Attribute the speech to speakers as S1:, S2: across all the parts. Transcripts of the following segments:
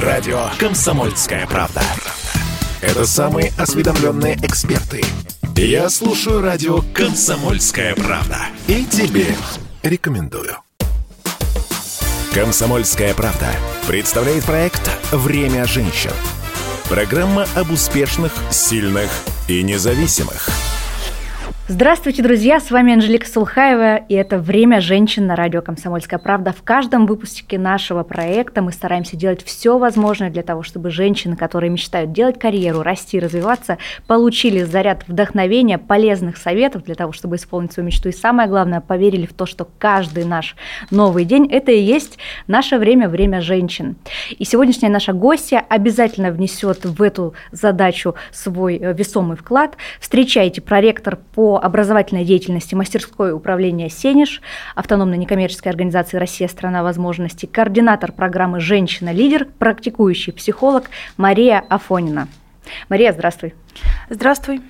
S1: Радио «Комсомольская правда». Это самые осведомленные эксперты. Я слушаю радио «Комсомольская правда». И тебе рекомендую. «Комсомольская правда» представляет проект «Время женщин». Программа об успешных, сильных и независимых –
S2: Здравствуйте, друзья! С вами Анжелика Сулхаева, и это «Время женщин» на радио «Комсомольская правда». В каждом выпуске нашего проекта мы стараемся делать все возможное для того, чтобы женщины, которые мечтают делать карьеру, расти, развиваться, получили заряд вдохновения, полезных советов для того, чтобы исполнить свою мечту. И самое главное, поверили в то, что каждый наш новый день – это и есть наше время, время женщин. И сегодняшняя наша гостья обязательно внесет в эту задачу свой э, весомый вклад. Встречайте проректор по образовательной деятельности мастерской управления «Сенеж», автономной некоммерческой организации «Россия – страна возможностей», координатор программы «Женщина-лидер», практикующий психолог Мария Афонина. Мария, здравствуй.
S3: Здравствуй.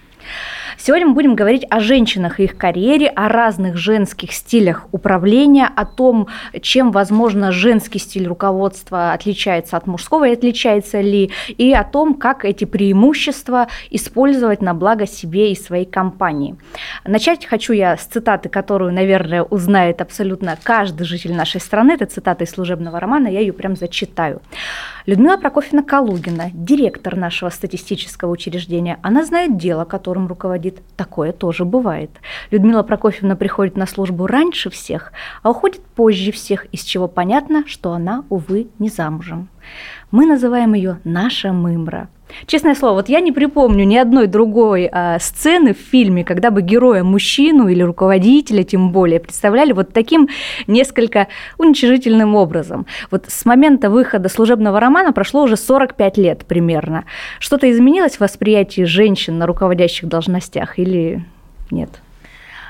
S2: Сегодня мы будем говорить о женщинах и их карьере, о разных женских стилях управления, о том, чем, возможно, женский стиль руководства отличается от мужского и отличается ли, и о том, как эти преимущества использовать на благо себе и своей компании. Начать хочу я с цитаты, которую, наверное, узнает абсолютно каждый житель нашей страны. Это цитата из служебного романа, я ее прям зачитаю. Людмила Прокофьевна Калугина, директор нашего статистического учреждения, она знает дело, которым руководит. Такое тоже бывает. Людмила Прокофьевна приходит на службу раньше всех, а уходит позже всех, из чего понятно, что она, увы, не замужем. Мы называем ее «наша мымра». Честное слово, вот я не припомню ни одной другой а, сцены в фильме, когда бы героя мужчину или руководителя, тем более, представляли вот таким несколько уничижительным образом. Вот с момента выхода служебного романа прошло уже 45 лет примерно. Что-то изменилось в восприятии женщин на руководящих должностях или нет?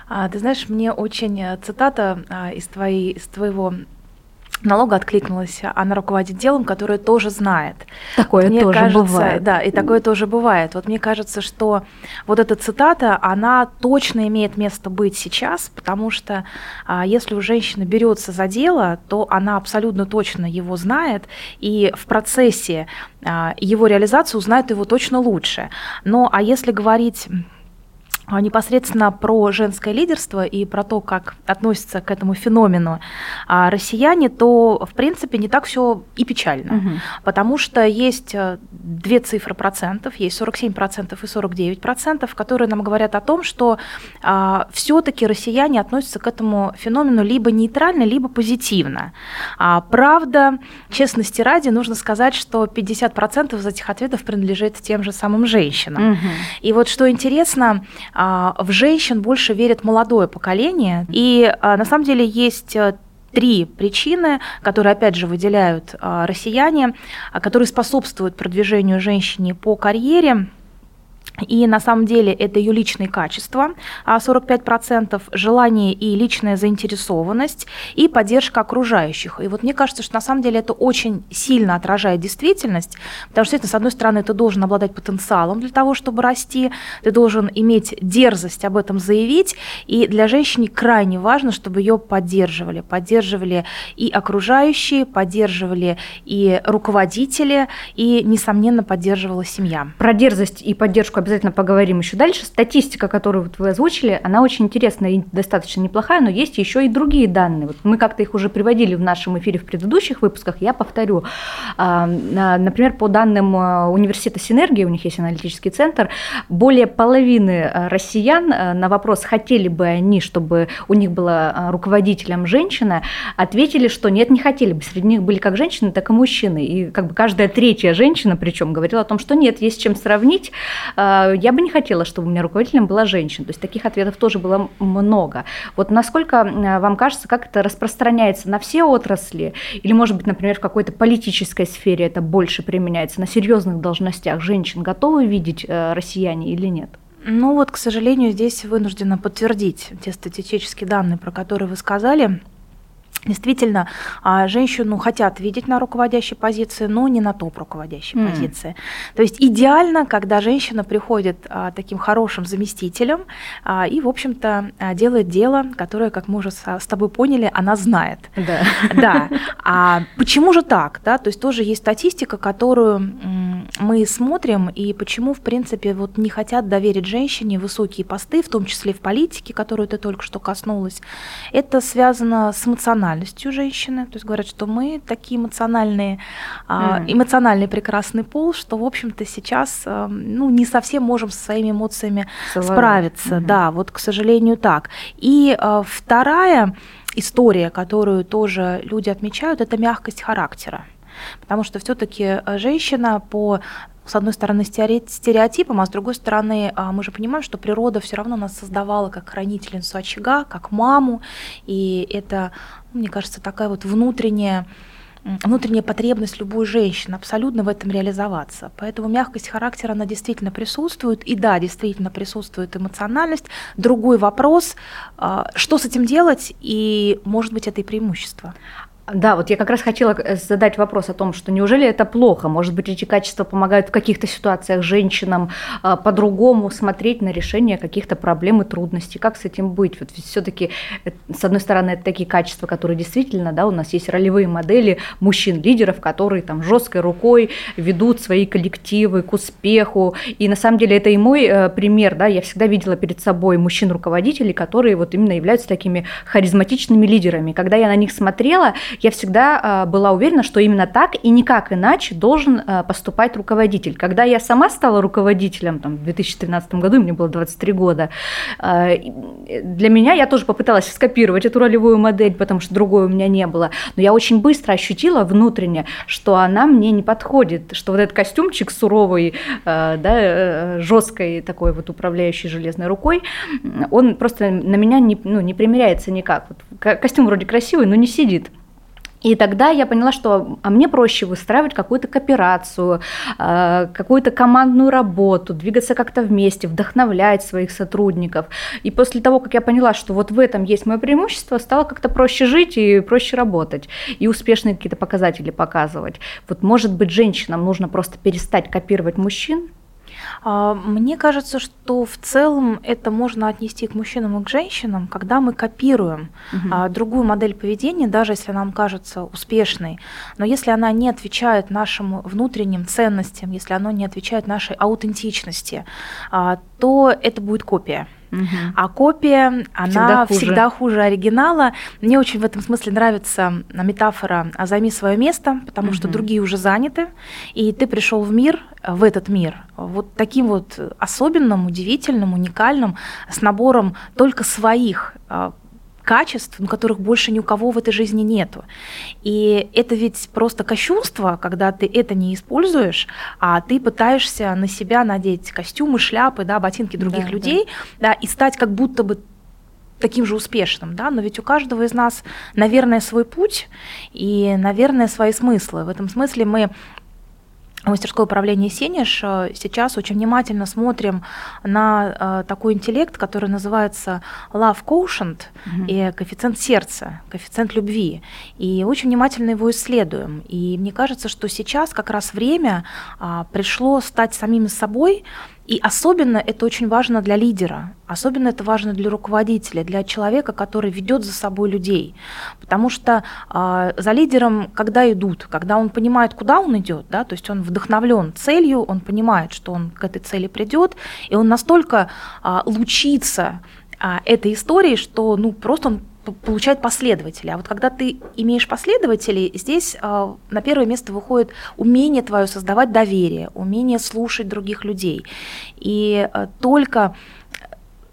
S3: А, ты знаешь, мне очень э, цитата а, из, твоей, из твоего налога откликнулась, она руководит делом, которое тоже знает.
S2: Такое
S3: мне
S2: тоже
S3: кажется,
S2: бывает.
S3: Да, и такое тоже бывает. Вот мне кажется, что вот эта цитата, она точно имеет место быть сейчас, потому что а, если у женщины берется за дело, то она абсолютно точно его знает, и в процессе а, его реализации узнает его точно лучше. Но а если говорить а, непосредственно про женское лидерство и про то, как относятся к этому феномену а, россияне, то, в принципе, не так все и печально. Угу. Потому что есть э, две цифры процентов, есть 47% и 49%, которые нам говорят о том, что а, все-таки россияне относятся к этому феномену либо нейтрально, либо позитивно. А, правда, честности ради, нужно сказать, что 50% из этих ответов принадлежит тем же самым женщинам. Угу. И вот что интересно, а, в женщин больше верит молодое поколение. И а, на самом деле есть э, три причины, которые, опять же, выделяют а, россияне, которые способствуют продвижению женщины по карьере. И на самом деле это ее личные качества, 45%, а, желание и личная заинтересованность, и поддержка окружающих. И вот мне кажется, что на самом деле это очень сильно отражает действительность, потому что, с одной стороны, ты должен обладать потенциалом для того, чтобы расти, ты должен иметь дерзость об этом заявить, и для женщины крайне важно, чтобы ее поддерживали. Поддерживали и окружающие, поддерживали и руководители, и, несомненно, поддерживала семья.
S2: Про дерзость и поддержку обязательно поговорим еще дальше. Статистика, которую вот вы озвучили, она очень интересная и достаточно неплохая, но есть еще и другие данные. Вот мы как-то их уже приводили в нашем эфире в предыдущих выпусках, я повторю. А, например, по данным а, университета Синергии, у них есть аналитический центр, более половины а, россиян на вопрос, хотели бы они, чтобы у них была руководителем женщина, ответили, что нет, не хотели бы. Среди них были как женщины, так и мужчины. И как бы каждая третья женщина, причем, говорила о том, что нет, есть чем сравнить, я бы не хотела, чтобы у меня руководителем была женщина. То есть таких ответов тоже было много. Вот насколько вам кажется, как это распространяется на все отрасли? Или, может быть, например, в какой-то политической сфере это больше применяется? На серьезных должностях женщин готовы видеть э, россияне или нет?
S3: Ну вот, к сожалению, здесь вынуждена подтвердить те статистические данные, про которые вы сказали. Действительно, а, женщину хотят видеть на руководящей позиции, но не на топ руководящей mm. позиции. То есть идеально, когда женщина приходит а, таким хорошим заместителем а, и, в общем-то, делает дело, которое, как мы уже с тобой поняли, она знает.
S2: Да.
S3: Да. А почему же так? Да? То есть тоже есть статистика, которую мы смотрим, и почему, в принципе, вот не хотят доверить женщине высокие посты, в том числе в политике, которую ты только что коснулась. Это связано с эмоциональностью эмоциональностью женщины. То есть говорят, что мы такие эмоциональные, mm-hmm. эмоциональный прекрасный пол, что, в общем-то, сейчас а, ну, не совсем можем со своими эмоциями Целовать. справиться. Mm-hmm. Да, вот, к сожалению, так. И а, вторая история, которую тоже люди отмечают, это мягкость характера. Потому что все-таки женщина по с одной стороны, стереотипом, а с другой стороны, а, мы же понимаем, что природа все равно нас создавала как хранительницу очага, как маму, и это, мне кажется, такая вот внутренняя внутренняя потребность любой женщины абсолютно в этом реализоваться. Поэтому мягкость характера, она действительно присутствует. И да, действительно присутствует эмоциональность. Другой вопрос, а, что с этим делать, и может быть это и преимущество.
S2: Да, вот я как раз хотела э, задать вопрос о том, что неужели это плохо? Может быть, эти качества помогают в каких-то ситуациях женщинам э, по-другому смотреть на решение каких-то проблем и трудностей? Как с этим быть? Вот все-таки, э, с одной стороны, это такие качества, которые действительно, да, у нас есть ролевые модели мужчин-лидеров, которые там жесткой рукой ведут свои коллективы к успеху. И на самом деле это и мой э, пример, да, я всегда видела перед собой мужчин-руководителей, которые вот именно являются такими харизматичными лидерами. Когда я на них смотрела, я всегда а, была уверена, что именно так и никак иначе должен а, поступать руководитель. Когда я сама стала руководителем там, в 2013 году, мне было 23 года, а, для меня я тоже попыталась скопировать эту ролевую модель, потому что другой у меня не было. Но я очень быстро ощутила внутренне, что она мне не подходит, что вот этот костюмчик суровый, да, э, жесткой такой вот управляющей железной рукой, он просто на меня не, ну, не примеряется никак. Костюм вроде красивый, но не сидит. И тогда я поняла, что а мне проще выстраивать какую-то кооперацию, а, какую-то командную работу, двигаться как-то вместе, вдохновлять своих сотрудников. И после того, как я поняла, что вот в этом есть мое преимущество, стало как-то проще жить и проще работать, и успешные какие-то показатели показывать. Вот может быть женщинам нужно просто перестать копировать мужчин,
S3: мне кажется, что в целом это можно отнести к мужчинам и к женщинам, когда мы копируем угу. другую модель поведения, даже если нам кажется успешной, но если она не отвечает нашим внутренним ценностям, если она не отвечает нашей аутентичности, а, то это будет копия. Угу. А копия, она всегда хуже. всегда хуже оригинала. Мне очень в этом смысле нравится метафора «займи свое место», потому угу. что другие уже заняты, и ты пришел в мир, в этот мир, вот таким вот особенным, удивительным, уникальным, с набором только своих а, качеств, ну, которых больше ни у кого в этой жизни нету. И это ведь просто кощунство, когда ты это не используешь, а ты пытаешься на себя надеть костюмы, шляпы, да, ботинки других да, людей, да. Да, и стать как будто бы таким же успешным, да, но ведь у каждого из нас, наверное, свой путь и, наверное, свои смыслы. В этом смысле мы мастерское управление Сенеж э, сейчас очень внимательно смотрим на э, такой интеллект, который называется love quotient mm-hmm. и коэффициент сердца, коэффициент любви. И очень внимательно его исследуем. И мне кажется, что сейчас как раз время а, пришло стать самими собой, и особенно это очень важно для лидера, особенно это важно для руководителя, для человека, который ведет за собой людей. Потому что э, за лидером, когда идут, когда он понимает, куда он идет, да, то есть он вдохновлен целью, он понимает, что он к этой цели придет, и он настолько э, лучится э, этой историей, что ну, просто он получает последователи. А вот когда ты имеешь последователей, здесь э, на первое место выходит умение твое создавать доверие, умение слушать других людей. И э, только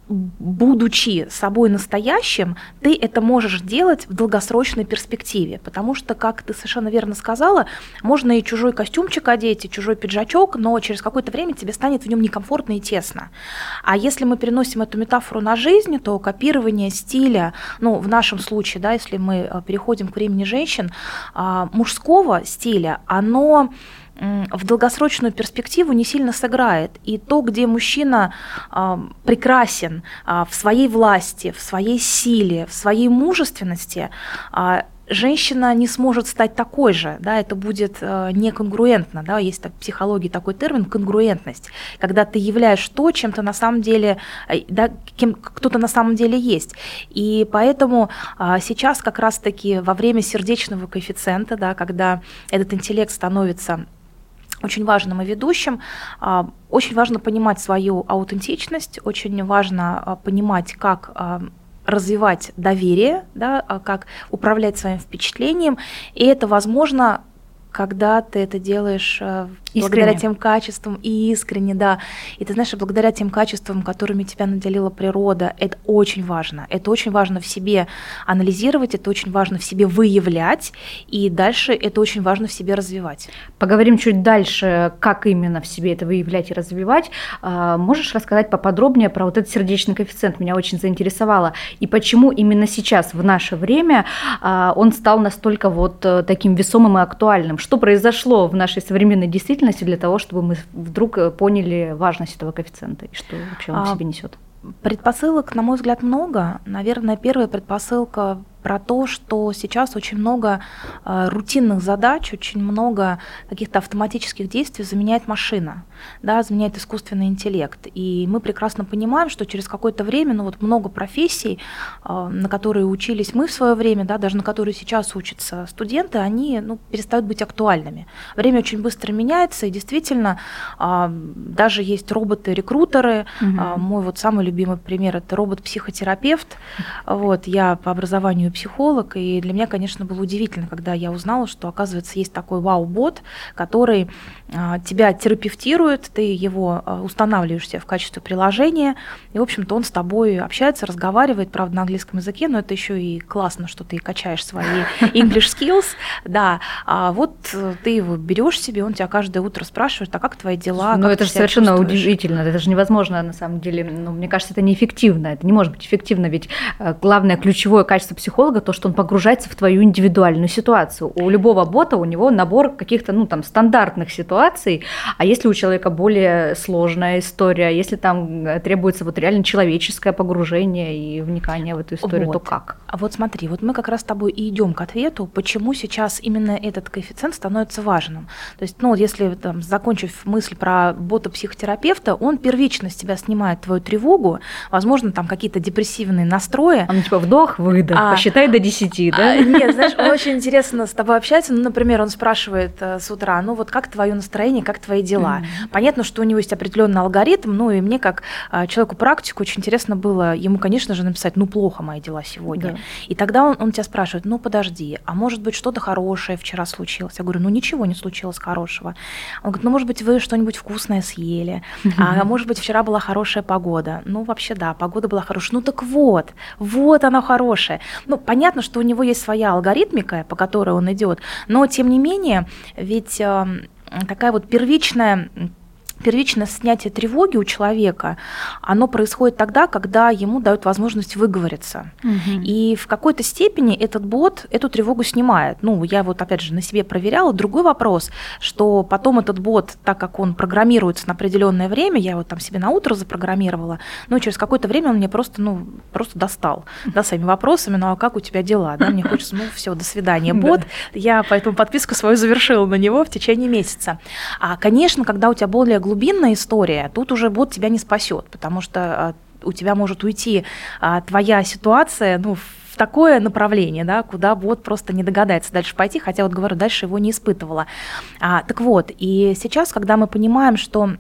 S3: будучи собой настоящим, ты это можешь делать в долгосрочной перспективе. Потому что, как ты совершенно верно сказала, можно и чужой костюмчик одеть, и чужой пиджачок, но через какое-то время тебе станет в нем некомфортно и тесно. А если мы переносим эту метафору на жизнь, то копирование стиля, ну, в нашем случае, да, если мы э, переходим к времени женщин, а, мужского стиля, оно в долгосрочную перспективу не сильно сыграет. И то, где мужчина э, прекрасен э, в своей власти, в своей силе, в своей мужественности, э, женщина не сможет стать такой же, да, это будет э, неконгруентно, да, есть так, в психологии такой термин конгруентность, когда ты являешь то, чем ты на самом деле, э, да, кем кто-то на самом деле есть. И поэтому э, сейчас как раз-таки во время сердечного коэффициента, да, когда этот интеллект становится очень важным и ведущим. Э, очень важно понимать свою аутентичность, очень важно э, понимать, как э, развивать доверие, да, а как управлять своим впечатлением. И это возможно когда ты это делаешь искренне. благодаря тем качествам и искренне, да. И ты знаешь, благодаря тем качествам, которыми тебя наделила природа, это очень важно. Это очень важно в себе анализировать, это очень важно в себе выявлять, и дальше это очень важно в себе развивать.
S2: Поговорим чуть дальше, как именно в себе это выявлять и развивать. А, можешь рассказать поподробнее про вот этот сердечный коэффициент? Меня очень заинтересовало. И почему именно сейчас, в наше время, а, он стал настолько вот э, таким весомым и актуальным? что произошло в нашей современной действительности для того, чтобы мы вдруг э, поняли важность этого коэффициента и что вообще он а, в себе несет?
S3: Предпосылок, на мой взгляд, много. Наверное, первая предпосылка про то, что сейчас очень много э, рутинных задач, очень много каких-то автоматических действий заменяет машина, да, заменяет искусственный интеллект. И мы прекрасно понимаем, что через какое-то время, ну вот много профессий, э, на которые учились мы в свое время, да, даже на которые сейчас учатся студенты, они ну, перестают быть актуальными. Время очень быстро меняется, и действительно э, даже есть роботы-рекрутеры. Угу. Э, мой вот самый любимый пример – это робот-психотерапевт. Вот, я по образованию и психолог, и для меня, конечно, было удивительно, когда я узнала, что, оказывается, есть такой вау-бот, который а, тебя терапевтирует, ты его а, устанавливаешь себе в качестве приложения, и, в общем-то, он с тобой общается, разговаривает, правда, на английском языке, но это еще и классно, что ты качаешь свои English skills, да, а вот ты его берешь себе, он тебя каждое утро спрашивает, а как твои дела?
S2: Ну, это же совершенно удивительно, это же невозможно, на самом деле, ну, мне кажется, это неэффективно, это не может быть эффективно, ведь э, главное ключевое качество психолога психолога то, что он погружается в твою индивидуальную ситуацию. У любого бота у него набор каких-то, ну, там, стандартных ситуаций, а если у человека более сложная история, если там э, требуется вот реально человеческое погружение и вникание в эту историю, вот. то как?
S3: А вот смотри, вот мы как раз с тобой и идем к ответу, почему сейчас именно этот коэффициент становится важным. То есть, ну, если там, закончив мысль про бота-психотерапевта, он первично с тебя снимает твою тревогу, возможно, там какие-то депрессивные настрои.
S2: Он типа вдох, выдох, а, Считай до 10, да? А,
S3: нет, знаешь, очень интересно с тобой общаться. Ну, например, он спрашивает э, с утра, ну вот как твое настроение, как твои дела? Mm-hmm. Понятно, что у него есть определенный алгоритм, ну и мне как э, человеку практику очень интересно было ему, конечно же, написать, ну плохо мои дела сегодня. Да. И тогда он, он тебя спрашивает, ну подожди, а может быть что-то хорошее вчера случилось? Я говорю, ну ничего не случилось хорошего. Он говорит, ну может быть вы что-нибудь вкусное съели, а может быть вчера была хорошая погода. Ну вообще да, погода была хорошая. Ну так вот, вот она хорошая. Ну понятно, что у него есть своя алгоритмика, по которой он идет, но тем не менее, ведь эм, такая вот первичная первичное снятие тревоги у человека, оно происходит тогда, когда ему дают возможность выговориться. Угу. И в какой-то степени этот бот эту тревогу снимает. Ну, я вот опять же на себе проверяла. Другой вопрос, что потом этот бот, так как он программируется на определенное время, я его там себе на утро запрограммировала, но через какое-то время он мне просто, ну, просто достал, да, своими вопросами, ну, а как у тебя дела, да, мне хочется, ну, все, до свидания, бот. Я поэтому подписку свою завершила на него в течение месяца. А, конечно, когда у тебя более глубинная история, тут уже бот тебя не спасет, потому что а, у тебя может уйти а, твоя ситуация, ну, в такое направление, да, куда бот просто не догадается дальше пойти, хотя вот говорю, дальше его не испытывала. А, так вот, и сейчас, когда мы понимаем, что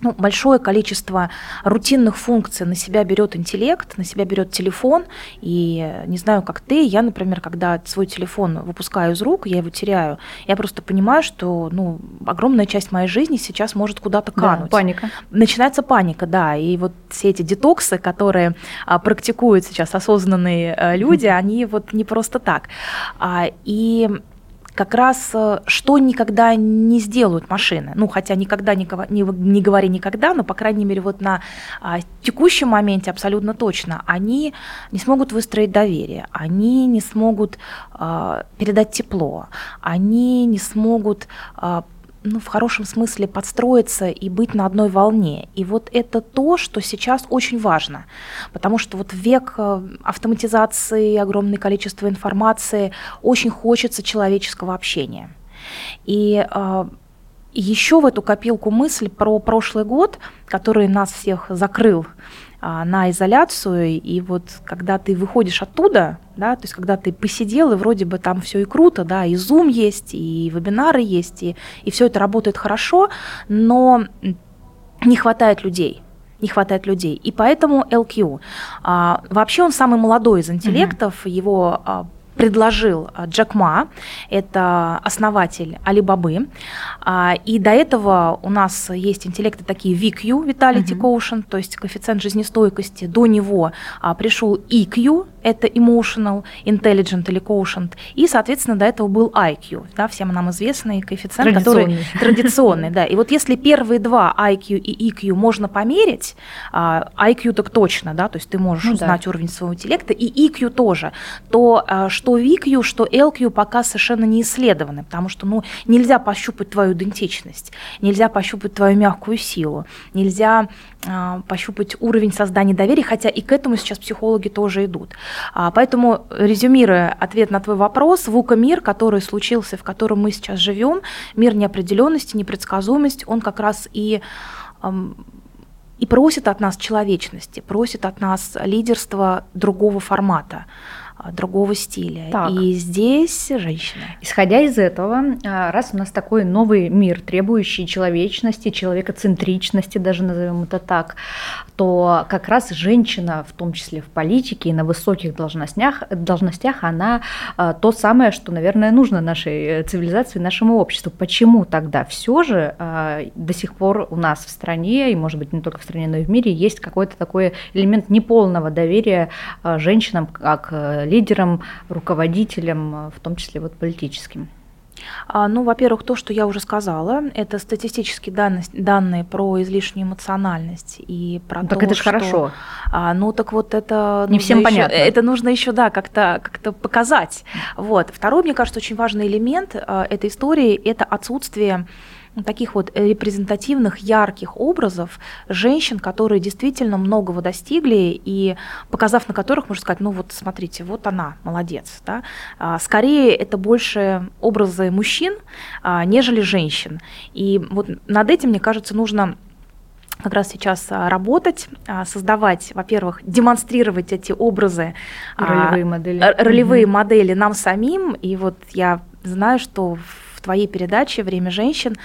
S3: ну, большое количество рутинных функций на себя берет интеллект, на себя берет телефон. И не знаю, как ты, я, например, когда свой телефон выпускаю из рук, я его теряю, я просто понимаю, что ну, огромная часть моей жизни сейчас может куда-то кануть.
S2: Да, паника.
S3: Начинается паника, да. И вот все эти детоксы, которые а, практикуют сейчас осознанные а, люди, они вот не просто так. А, и как раз э, что никогда не сделают машины. Ну, хотя никогда не, не, не говори никогда, но, по крайней мере, вот на а, текущем моменте абсолютно точно, они не смогут выстроить доверие, они не смогут а, передать тепло, они не смогут а, ну, в хорошем смысле подстроиться и быть на одной волне. И вот это то, что сейчас очень важно, потому что вот век э, автоматизации, огромное количество информации, очень хочется человеческого общения. И э, еще в эту копилку мысль про прошлый год, который нас всех закрыл на изоляцию, и вот когда ты выходишь оттуда, да, то есть когда ты посидел, и вроде бы там все и круто, да, и Zoom есть, и вебинары есть, и, и все это работает хорошо, но не хватает людей не хватает людей. И поэтому LQ. А, вообще он самый молодой из интеллектов, mm-hmm. его а, предложил а, Джек Ма, это основатель Алибабы. А, и до этого у нас есть интеллекты такие VQ, Vitality uh-huh. Quotient, то есть коэффициент жизнестойкости. До него а, пришел EQ, это emotional, intelligent или quotient, и, соответственно, до этого был IQ, да, всем нам известный коэффициент, который традиционный, да. И вот если первые два IQ и EQ можно померить, IQ так точно, да, то есть ты можешь ну, узнать да. уровень своего интеллекта, и EQ тоже, то что VQ, что LQ пока совершенно не исследованы, потому что, ну, нельзя пощупать твою идентичность, нельзя пощупать твою мягкую силу, нельзя а, пощупать уровень создания доверия, хотя и к этому сейчас психологи тоже идут. А, поэтому, резюмируя ответ на твой вопрос, ВУКа мир, который случился, в котором мы сейчас живем, мир неопределенности, непредсказуемости, он как раз и и просит от нас человечности, просит от нас лидерства другого формата. А, другого стиля. Так. И здесь женщина.
S2: Исходя из этого, а, раз у нас такой новый мир, требующий человечности, человекоцентричности, даже назовем это так, то как раз женщина, в том числе в политике и на высоких должностях, должностях она а, то самое, что, наверное, нужно нашей цивилизации, нашему обществу. Почему тогда все же до сих пор у нас в стране, и, может быть, не только в стране, но и в мире, есть какой-то такой элемент неполного доверия женщинам как лидером, руководителем, в том числе вот политическим?
S3: А, ну, во-первых, то, что я уже сказала, это статистические данные, данные про излишнюю эмоциональность и про
S2: ну,
S3: то,
S2: так это же хорошо.
S3: А, ну, так вот это
S2: не всем
S3: еще,
S2: понятно.
S3: Это нужно еще, да, как-то как показать. Вот. Второй, мне кажется, очень важный элемент а, этой истории – это отсутствие таких вот репрезентативных, ярких образов женщин, которые действительно многого достигли и показав на которых можно сказать, ну вот смотрите, вот она, молодец. Да? А, скорее это больше образы мужчин, а, нежели женщин. И вот над этим, мне кажется, нужно как раз сейчас а, работать, создавать, во-первых, демонстрировать эти образы,
S2: ролевые модели,
S3: ролевые mm-hmm. модели нам самим. И вот я знаю, что в твоей передаче «Время женщин»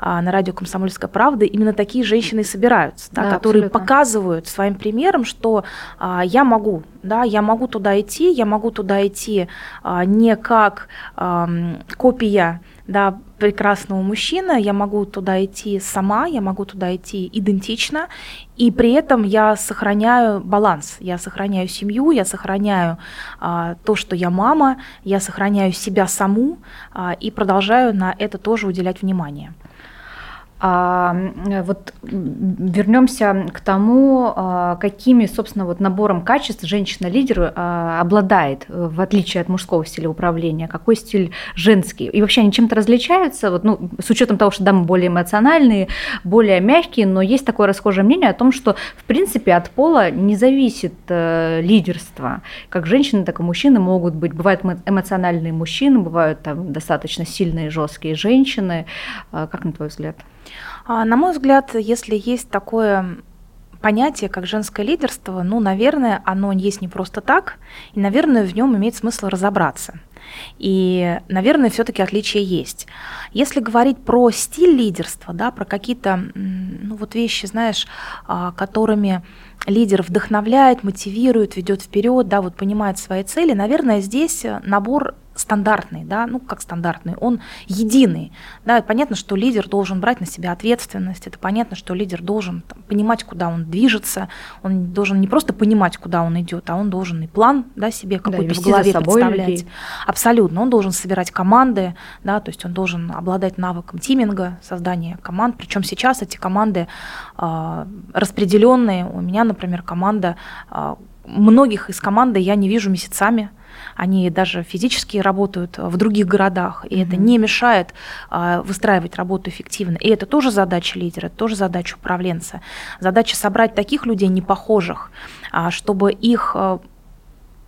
S3: а, на радио «Комсомольская правда» именно такие женщины и собираются, да, да, которые абсолютно. показывают своим примером, что а, я могу, да, я могу туда идти, я могу туда идти а, не как а, копия да, прекрасного мужчины, я могу туда идти сама, я могу туда идти идентично, и при этом я сохраняю баланс, я сохраняю семью, я сохраняю а, то, что я мама, я сохраняю себя саму а, и продолжаю на это тоже уделять внимание.
S2: А, вот вернемся к тому, а, какими, собственно, вот набором качеств женщина-лидер а, обладает, в отличие от мужского стиля управления, какой стиль женский. И вообще они чем-то различаются, вот, ну, с учетом того, что дамы более эмоциональные, более мягкие, но есть такое расхожее мнение о том, что, в принципе, от пола не зависит э, лидерство. Как женщины, так и мужчины могут быть. Бывают эмоциональные мужчины, бывают там достаточно сильные, жесткие женщины. Как на твой взгляд?
S3: А, на мой взгляд, если есть такое понятие, как женское лидерство, ну, наверное, оно есть не просто так, и, наверное, в нем имеет смысл разобраться. И, наверное, все-таки отличия есть. Если говорить про стиль лидерства, да, про какие-то ну, вот вещи, знаешь, а, которыми лидер вдохновляет, мотивирует, ведет вперед, да, вот понимает свои цели, наверное, здесь набор стандартный, да, ну как стандартный, он единый. Да, понятно, что лидер должен брать на себя ответственность, это понятно, что лидер должен там, понимать, куда он движется, он должен не просто понимать, куда он идет, а он должен и план да, себе какой-то да, в голове представлять. Людей. Абсолютно, он должен собирать команды, да, то есть он должен обладать навыком тиминга, создания команд, причем сейчас эти команды э, распределенные. У меня, например, команда, э, многих из команды я не вижу месяцами, они даже физически работают в других городах, и mm-hmm. это не мешает а, выстраивать работу эффективно. И это тоже задача лидера, это тоже задача управленца. Задача собрать таких людей непохожих, а, чтобы их а,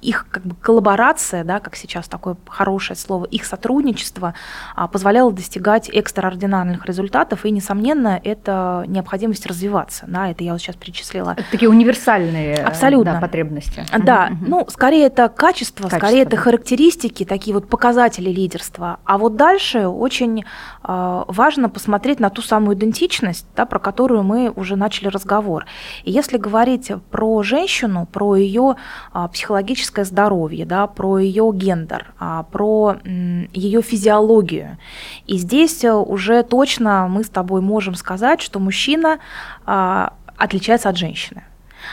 S3: их как бы коллаборация, да, как сейчас такое хорошее слово, их сотрудничество а, позволяло достигать экстраординарных результатов, и, несомненно, это необходимость развиваться, да, это я вот сейчас перечислила. Это
S2: такие универсальные
S3: Абсолютно.
S2: Да, потребности.
S3: Да, угу. ну, скорее это качество, качество скорее да. это характеристики, такие вот показатели лидерства. А вот дальше очень э, важно посмотреть на ту самую идентичность, да, про которую мы уже начали разговор. И если говорить про женщину, про ее э, психологическое психическое здоровье, да, про ее гендер, а, про ее физиологию. И здесь э, уже точно мы с тобой можем сказать, что мужчина а, отличается от женщины.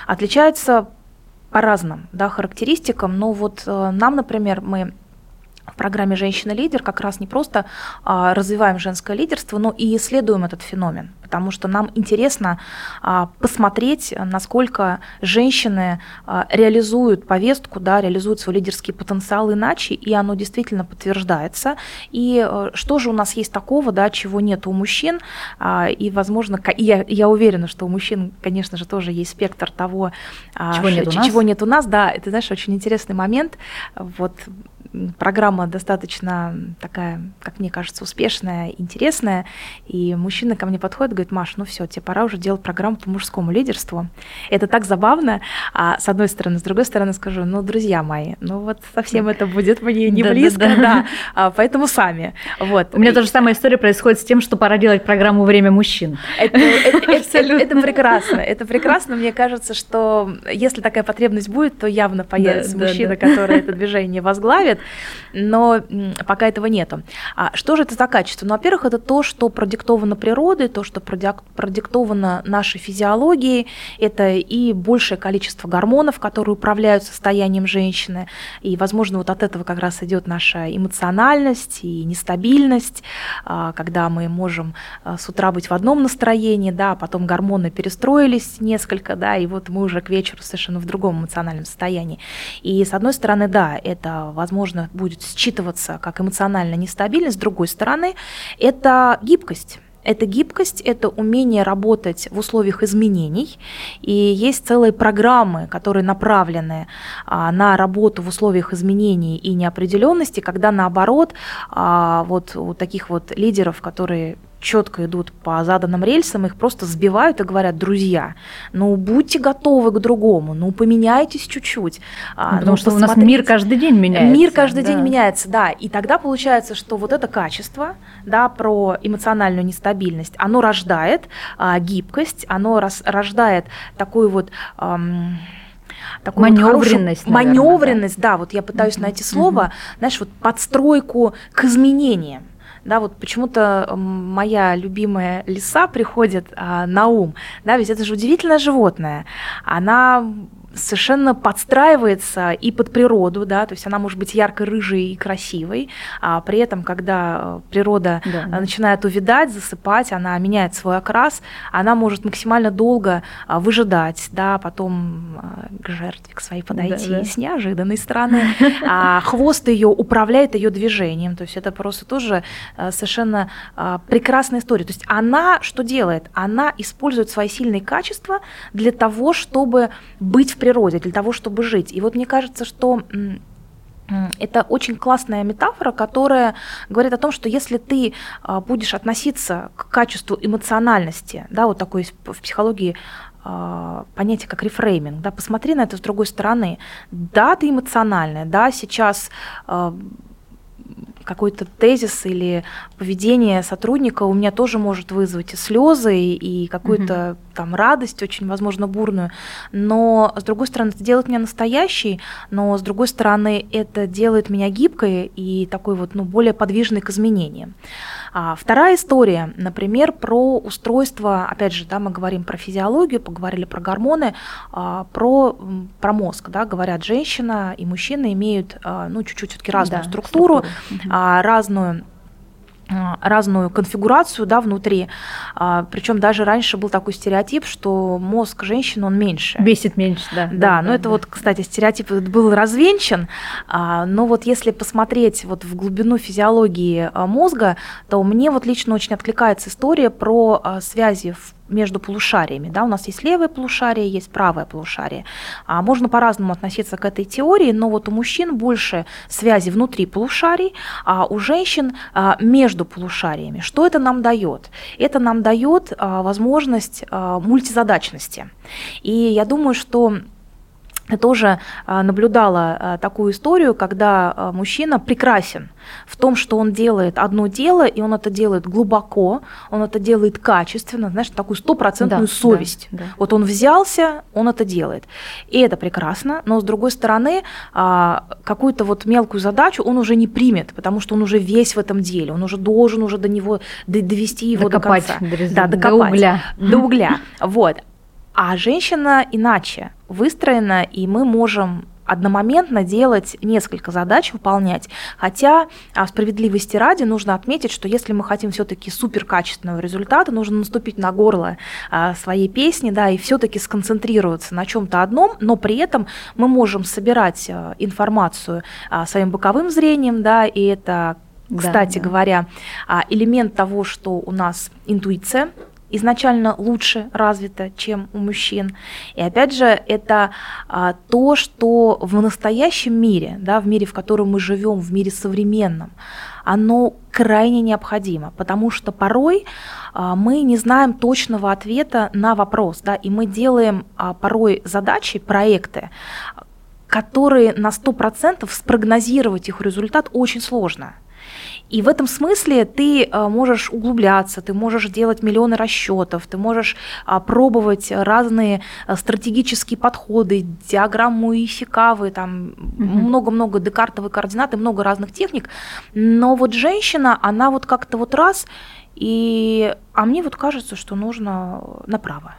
S3: Отличается по разным да, характеристикам, но вот э, нам, например, мы в программе «Женщина-лидер» как раз не просто а, развиваем женское лидерство, но и исследуем этот феномен, потому что нам интересно а, посмотреть, насколько женщины а, реализуют повестку, да, реализуют свой лидерский потенциал иначе, и оно действительно подтверждается. И а, что же у нас есть такого, да, чего нет у мужчин, а, и, возможно, я, я уверена, что у мужчин, конечно же, тоже есть спектр того,
S2: а, чего, нет,
S3: у нас. чего нет у нас. Да, это, знаешь, очень интересный момент. Вот программа достаточно такая, как мне кажется, успешная, интересная. И мужчина ко мне подходит и говорит, Маш, ну все, тебе пора уже делать программу по мужскому лидерству. Это так забавно, а, с одной стороны. С другой стороны скажу, ну, друзья мои, ну вот совсем это будет мне не близко, да, а, поэтому сами. Вот.
S2: У меня тоже самая история происходит с тем, что пора делать программу «Время мужчин».
S3: Это, это, это, это прекрасно, это прекрасно. Мне кажется, что если такая потребность будет, то явно появится да, мужчина, да, да. который это движение возглавит но пока этого нету. А что же это за качество? Ну, во-первых, это то, что продиктовано природой, то, что продиктовано нашей физиологией, это и большее количество гормонов, которые управляют состоянием женщины, и, возможно, вот от этого как раз идет наша эмоциональность и нестабильность, а, когда мы можем а, с утра быть в одном настроении, да, а потом гормоны перестроились несколько, да, и вот мы уже к вечеру совершенно в другом эмоциональном состоянии. И, с одной стороны, да, это, возможно, будет считываться как эмоциональная нестабильность, с другой стороны, это гибкость. Это гибкость, это умение работать в условиях изменений. И есть целые программы, которые направлены а, на работу в условиях изменений и неопределенности, когда наоборот а, вот у таких вот лидеров, которые четко идут по заданным рельсам, их просто сбивают и говорят, друзья, ну будьте готовы к другому, ну поменяйтесь чуть-чуть.
S2: А, ну, потому ну, что у нас мир каждый день меняется.
S3: Мир каждый да. день меняется, да. И тогда получается, что вот это качество, да, про эмоциональную нестабильность, оно рождает а, гибкость, оно рас, рождает такую вот... Ам,
S2: такую маневренность,
S3: вот маневренность, да. да, вот я пытаюсь mm-hmm. найти слово, mm-hmm. знаешь, вот подстройку к изменениям. Да, вот почему-то моя любимая лиса приходит а, на ум, да, ведь это же удивительное животное. Она совершенно подстраивается и под природу, да, то есть она может быть ярко-рыжей и красивой, а при этом, когда э, природа да, да. начинает увядать, засыпать, она меняет свой окрас, она может максимально долго а, выжидать, да, потом к жертве к своей подойти да, да. с неожиданной стороны, а хвост ее управляет ее движением, то есть это просто тоже э, совершенно прекрасная история. То есть она что делает? Она использует свои сильные качества для того, чтобы быть в природе, для того, чтобы жить. И вот мне кажется, что это очень классная метафора, которая говорит о том, что если ты а, будешь относиться к качеству эмоциональности, да, вот такой в психологии а, понятие как рефрейминг, да, посмотри на это с другой стороны. Да, ты эмоциональная, да, сейчас а, какой-то тезис или поведение сотрудника у меня тоже может вызвать и слезы, и какую-то. Там радость, очень, возможно, бурную. Но, с другой стороны, это делает меня настоящей, но, с другой стороны, это делает меня гибкой и такой вот, ну, более подвижной к изменениям. А вторая история, например, про устройство, опять же, да, мы говорим про физиологию, поговорили про гормоны, а, про, про мозг, да, говорят, женщина и мужчина имеют, а, ну, чуть-чуть все-таки разную да, структуру, структуру. А, разную разную конфигурацию да, внутри. А, Причем даже раньше был такой стереотип, что мозг женщины, он меньше.
S2: Бесит меньше, да.
S3: Да, да но да, это да. вот, кстати, стереотип был развенчан. А, но вот если посмотреть вот в глубину физиологии мозга, то мне вот лично очень откликается история про связи в между полушариями. Да? У нас есть левое полушарие, есть правое полушарие. А можно по-разному относиться к этой теории, но вот у мужчин больше связи внутри полушарий, а у женщин а, между полушариями. Что это нам дает? Это нам дает а, возможность а, мультизадачности. И я думаю, что тоже а, наблюдала а, такую историю, когда а, мужчина прекрасен в том, что он делает одно дело, и он это делает глубоко, он это делает качественно, знаешь, такую стопроцентную да, совесть. Да, да. Вот он взялся, он это делает. И это прекрасно, но с другой стороны, какую-то вот мелкую задачу он уже не примет, потому что он уже весь в этом деле, он уже должен уже до него довести его
S2: докопать,
S3: до конца.
S2: До, да, докопать. До угля.
S3: До угля. Вот. А женщина иначе выстроена, и мы можем одномоментно делать несколько задач, выполнять. Хотя а, справедливости ради нужно отметить, что если мы хотим все-таки суперкачественного результата, нужно наступить на горло а, своей песни, да, и все-таки сконцентрироваться на чем-то одном, но при этом мы можем собирать а, информацию своим боковым зрением, да, и это, кстати да, да. говоря, элемент того, что у нас интуиция, изначально лучше развита, чем у мужчин. И опять же, это а, то, что в настоящем мире, да, в мире, в котором мы живем, в мире современном, оно крайне необходимо, потому что порой а, мы не знаем точного ответа на вопрос, да, и мы делаем а, порой задачи, проекты, которые на 100% спрогнозировать их результат очень сложно. И в этом смысле ты э, можешь углубляться, ты можешь делать миллионы расчетов, ты можешь а, пробовать разные э, стратегические подходы, диаграмму Исикавы, там много-много декартовые координаты, много разных техник. Но вот женщина, она вот как-то вот раз, и, а мне вот кажется, что нужно направо.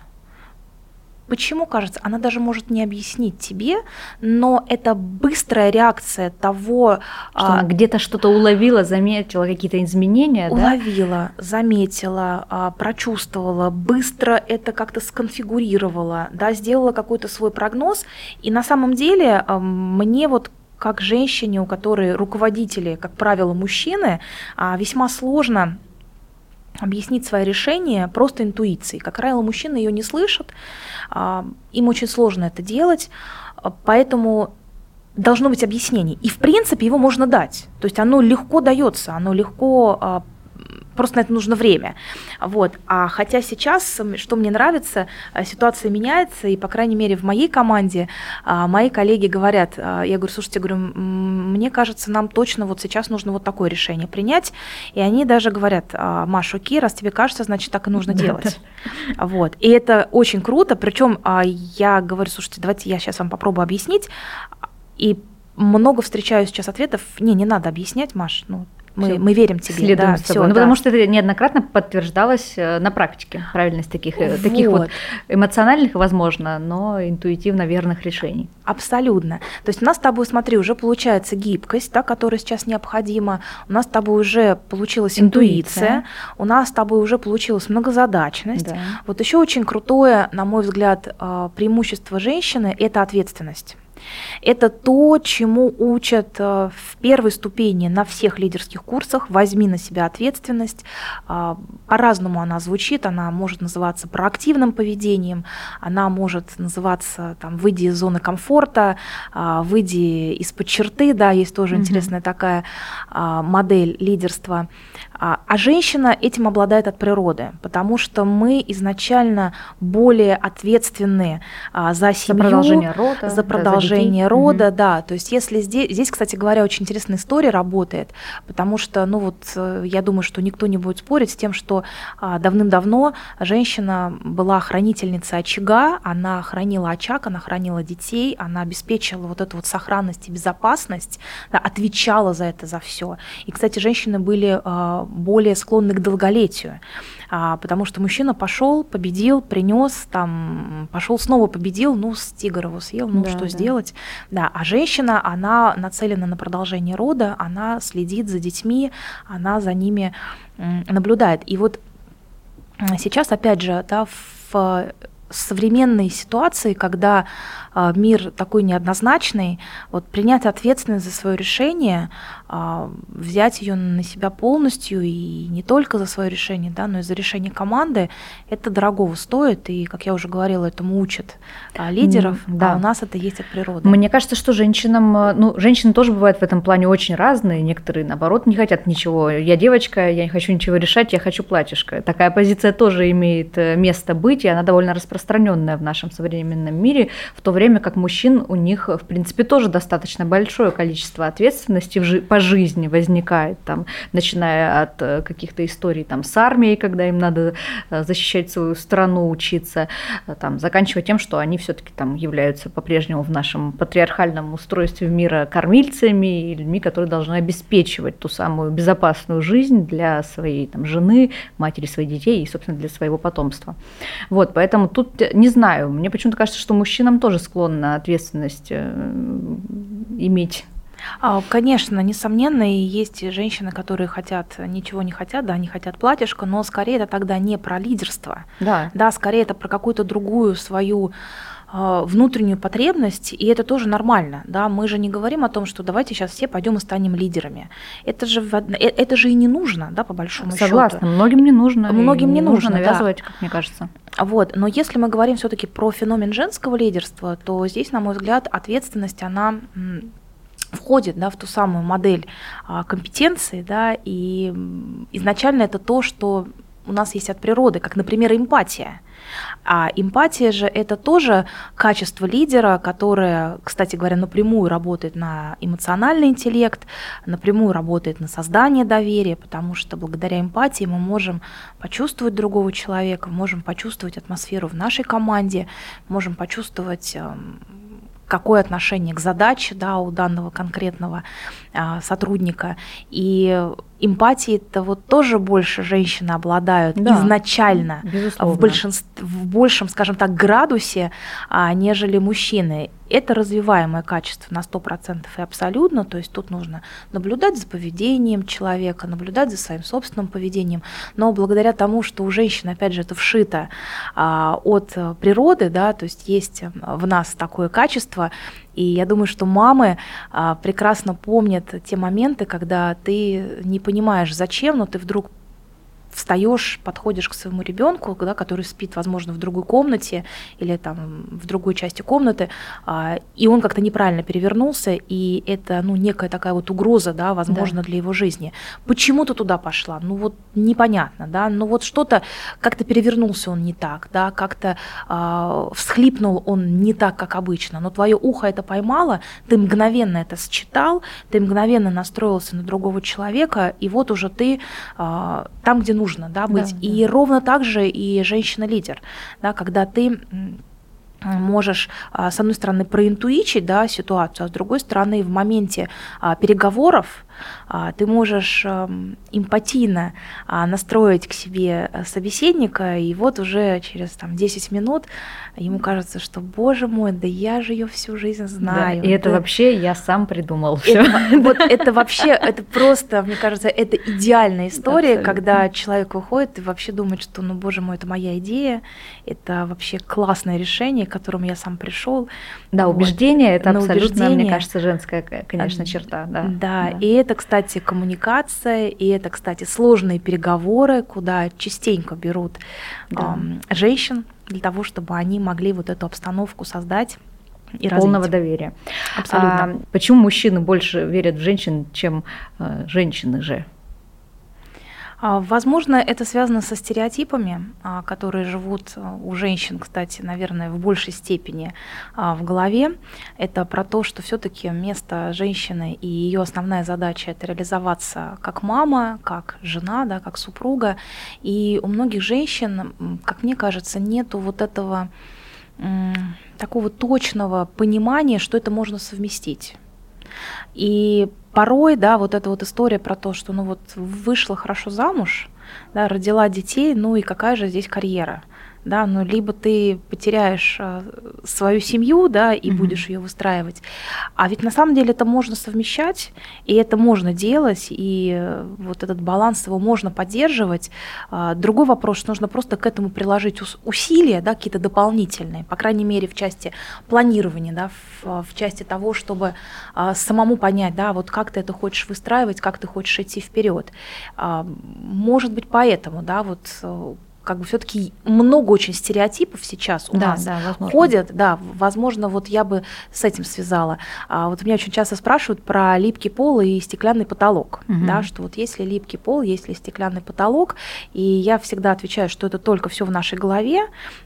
S3: Почему, кажется, она даже может не объяснить тебе, но это быстрая реакция того...
S2: Что а, она где-то что-то уловила, заметила какие-то изменения,
S3: Уловила, да? заметила, а, прочувствовала, быстро это как-то сконфигурировала, да, сделала какой-то свой прогноз. И на самом деле а, мне вот как женщине, у которой руководители, как правило, мужчины, а, весьма сложно объяснить свое решение просто интуицией. Как правило, мужчины ее не слышат, а, им очень сложно это делать, а, поэтому должно быть объяснение. И в принципе его можно дать. То есть оно легко дается, оно легко а, просто на это нужно время. Вот. А хотя сейчас, что мне нравится, э, ситуация меняется, и, по крайней мере, в моей команде а, мои коллеги говорят, а, я говорю, слушайте, говорю, мне кажется, нам точно вот сейчас нужно вот такое решение принять, и они даже говорят, «А, Маш, окей, раз тебе кажется, значит, так и нужно делать. Вот. И это очень круто, причем я говорю, слушайте, давайте я сейчас вам попробую объяснить, и много встречаю сейчас ответов, не, не надо объяснять, Маш, ну, мы, мы верим тебе.
S2: Следуем да, с тобой. ну, да. потому что это неоднократно подтверждалось э, на практике, правильность таких, вот. Э, таких вот эмоциональных, возможно, но интуитивно верных решений.
S3: Абсолютно. То есть у нас с тобой, смотри, уже получается гибкость, да, которая сейчас необходима, у нас с тобой уже получилась интуиция, интуиция у нас с тобой уже получилась многозадачность. Да. Вот еще очень крутое, на мой взгляд, э, преимущество женщины – это ответственность. Это то, чему учат э, в первой ступени на всех лидерских курсах. Возьми на себя ответственность. А, по-разному она звучит. Она может называться проактивным поведением, она может называться там, выйди из зоны комфорта, а, выйди из-под черты. Да, есть тоже угу. интересная такая а, модель лидерства. А, а женщина этим обладает от природы, потому что мы изначально более ответственны а, за семью,
S2: за продолжение рода,
S3: за продолжение да, за рода, угу. да. То есть если здесь, здесь, кстати говоря, очень интересная история работает, потому что, ну вот, э, я думаю, что никто не будет спорить с тем, что а, давным-давно женщина была хранительницей очага, она хранила очаг, она хранила детей, она обеспечила вот эту вот сохранность и безопасность, да, отвечала за это за все. И, кстати, женщины были более склонны к долголетию. А, потому что мужчина пошел, победил, принес, там, пошел снова победил, ну, с тигр его съел, ну, да, что да. сделать. Да, а женщина, она нацелена на продолжение рода, она следит за детьми, она за ними наблюдает. И вот сейчас, опять же, да, в современной ситуации, когда э, мир такой неоднозначный, вот принять ответственность за свое решение, э, взять ее на себя полностью и не только за свое решение, да, но и за решение команды, это дорогого стоит, и, как я уже говорила, этому учат э, лидеров, да. а у нас это есть от природы.
S2: Мне кажется, что женщинам, ну, женщины тоже бывают в этом плане очень разные, некоторые, наоборот, не хотят ничего. Я девочка, я не хочу ничего решать, я хочу платьишко. Такая позиция тоже имеет э, место быть, и она довольно распространенная в нашем современном мире, в то время как мужчин у них, в принципе, тоже достаточно большое количество ответственности по жизни возникает, там, начиная от э, каких-то историй там, с армией, когда им надо э, защищать свою страну, учиться, э, там, заканчивая тем, что они все-таки там являются по-прежнему в нашем патриархальном устройстве мира кормильцами и людьми, которые должны обеспечивать ту самую безопасную жизнь для своей там, жены, матери своих детей и, собственно, для своего потомства. Вот, поэтому тут не знаю, мне почему-то кажется, что мужчинам тоже склонна ответственность э, иметь.
S3: А, конечно, несомненно, и есть женщины, которые хотят, ничего не хотят, да, они хотят платьишко, но скорее это тогда не про лидерство, да, да скорее это про какую-то другую свою внутреннюю потребность, и это тоже нормально. Да? Мы же не говорим о том, что давайте сейчас все пойдем и станем лидерами. Это же, э, это же и не нужно, да, по большому
S2: Согласна, счету. многим не нужно.
S3: Многим не нужно,
S2: нужно навязывать, да. как мне кажется.
S3: Вот. Но если мы говорим все-таки про феномен женского лидерства, то здесь, на мой взгляд, ответственность, она входит да, в ту самую модель а, компетенции, да, и изначально это то, что у нас есть от природы, как, например, эмпатия. А эмпатия же это тоже качество лидера, которое, кстати говоря, напрямую работает на эмоциональный интеллект, напрямую работает на создание доверия, потому что благодаря эмпатии мы можем почувствовать другого человека, можем почувствовать атмосферу в нашей команде, можем почувствовать эм, какое отношение к задаче да, у данного конкретного а, сотрудника. И эмпатии это вот тоже больше женщины обладают да, изначально в, большинстве, в большем, скажем так, градусе, а, нежели мужчины. Это развиваемое качество на 100% и абсолютно, то есть тут нужно наблюдать за поведением человека, наблюдать за своим собственным поведением, но благодаря тому, что у женщин, опять же, это вшито а, от природы, да, то есть есть в нас такое качество, и я думаю, что мамы а, прекрасно помнят те моменты, когда ты не понимаешь, зачем, но ты вдруг встаешь, подходишь к своему ребенку, да, который спит, возможно, в другой комнате или там в другой части комнаты, а, и он как-то неправильно перевернулся, и это ну, некая такая вот угроза, да, возможно, да. для его жизни. Почему ты туда пошла? Ну вот непонятно, да, ну вот что-то, как-то перевернулся он не так, да, как-то а, всхлипнул он не так, как обычно, но твое ухо это поймало, ты мгновенно это считал, ты мгновенно настроился на другого человека, и вот уже ты а, там, где нужно да, быть. Да, и да. ровно так же и женщина-лидер, да, когда ты можешь, а, с одной стороны, проинтуичить да, ситуацию, а с другой стороны, в моменте а, переговоров ты можешь эмпатийно настроить к себе э, собеседника, и вот уже через там, 10 минут ему кажется, что, боже мой, да я же ее всю жизнь знаю.
S2: Да, и это вообще я сам придумал.
S3: Это, вот это вообще, это просто, мне кажется, это идеальная история, Абсолютно. когда человек выходит и вообще думает, что, ну, боже мой, это моя идея, это вообще классное решение, к которому я сам пришел.
S2: Да, вот. убеждение это Но абсолютно, убеждение, мне кажется, женская, конечно, черта. Да,
S3: да, да, и это, кстати, коммуникация, и это, кстати, сложные переговоры, куда частенько берут да. эм, женщин для того, чтобы они могли вот эту обстановку создать и
S2: полного развить. доверия. Абсолютно. А, почему мужчины больше верят в женщин, чем э, женщины же?
S3: А, возможно, это связано со стереотипами, а, которые живут а, у женщин, кстати, наверное, в большей степени в голове. Это про то, что все-таки место женщины и ее основная задача это реализоваться как мама, как жена, да, как супруга. И у многих женщин, как мне кажется, нету вот этого такого точного понимания, что это можно совместить. И порой, да, вот эта вот история про то, что, ну вот, вышла хорошо замуж, да, родила детей, ну и какая же здесь карьера? Да, но либо ты потеряешь а, свою семью, да, и mm-hmm. будешь ее выстраивать. А ведь на самом деле это можно совмещать, и это можно делать, и э, вот этот баланс его можно поддерживать. А, другой вопрос, что нужно просто к этому приложить усилия, да, какие-то дополнительные, по крайней мере, в части планирования, да, в, в части того, чтобы а, самому понять, да, вот как ты это хочешь выстраивать, как ты хочешь идти вперед. Может быть, поэтому, да, вот э, как бы все-таки много очень стереотипов сейчас у да, нас да, ходят. Да, возможно, вот я бы с этим связала. А вот меня очень часто спрашивают про липкий пол и стеклянный потолок. Угу. Да, что вот есть ли липкий пол, есть ли стеклянный потолок. И я всегда отвечаю, что это только все в нашей голове,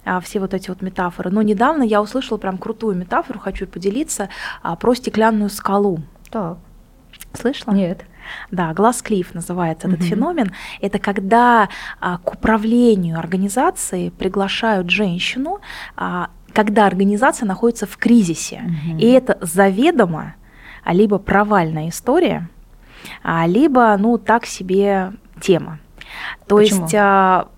S3: а, все вот эти вот метафоры. Но недавно я услышала прям крутую метафору, хочу поделиться, а, про стеклянную скалу.
S2: Так.
S3: Слышала?
S2: Нет.
S3: Да, глаз клифф называется этот угу. феномен. Это когда а, к управлению организацией приглашают женщину, а, когда организация находится в кризисе. Угу. И это заведомо либо провальная история, а, либо, ну, так себе тема. То Почему? есть а,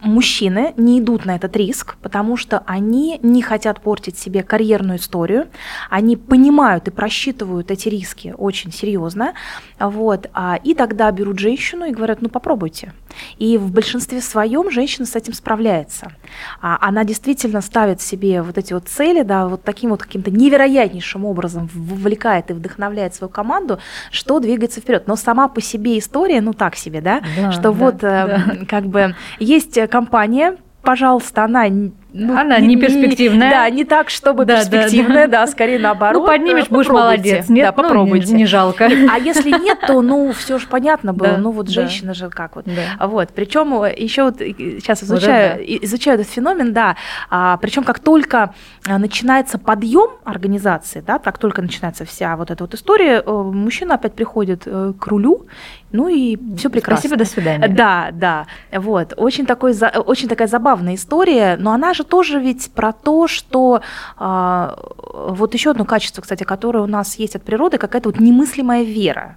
S3: мужчины не идут на этот риск, потому что они не хотят портить себе карьерную историю, они понимают и просчитывают эти риски очень серьезно, вот, а, и тогда берут женщину и говорят, ну попробуйте. И в большинстве своем женщина с этим справляется. А, она действительно ставит себе вот эти вот цели, да, вот таким вот каким-то невероятнейшим образом вовлекает и вдохновляет свою команду, что двигается вперед. Но сама по себе история, ну так себе, да, да что да, вот да. Э, как бы есть компания, пожалуйста, она
S2: ну, Она не, не перспективная.
S3: Да, не так, чтобы да, перспективная, да, да. да, скорее наоборот.
S2: Ну, поднимешь, будешь молодец.
S3: Нет, да, попробуйте.
S2: Ну, не, не жалко.
S3: А если нет, то, ну, все же понятно было. Да, ну, вот женщина да. же как вот. Да. Вот. Причем еще вот сейчас изучаю, вот изучаю этот феномен, да. А, причем как только а, начинается подъем организации, да, как только начинается вся вот эта вот история, э, мужчина опять приходит э, к рулю, ну и все прекрасно.
S2: Спасибо, до свидания.
S3: Да, да. Вот. Очень, такой, очень такая забавная история, но она же тоже ведь про то, что а, вот еще одно качество, кстати, которое у нас есть от природы, какая-то вот немыслимая вера.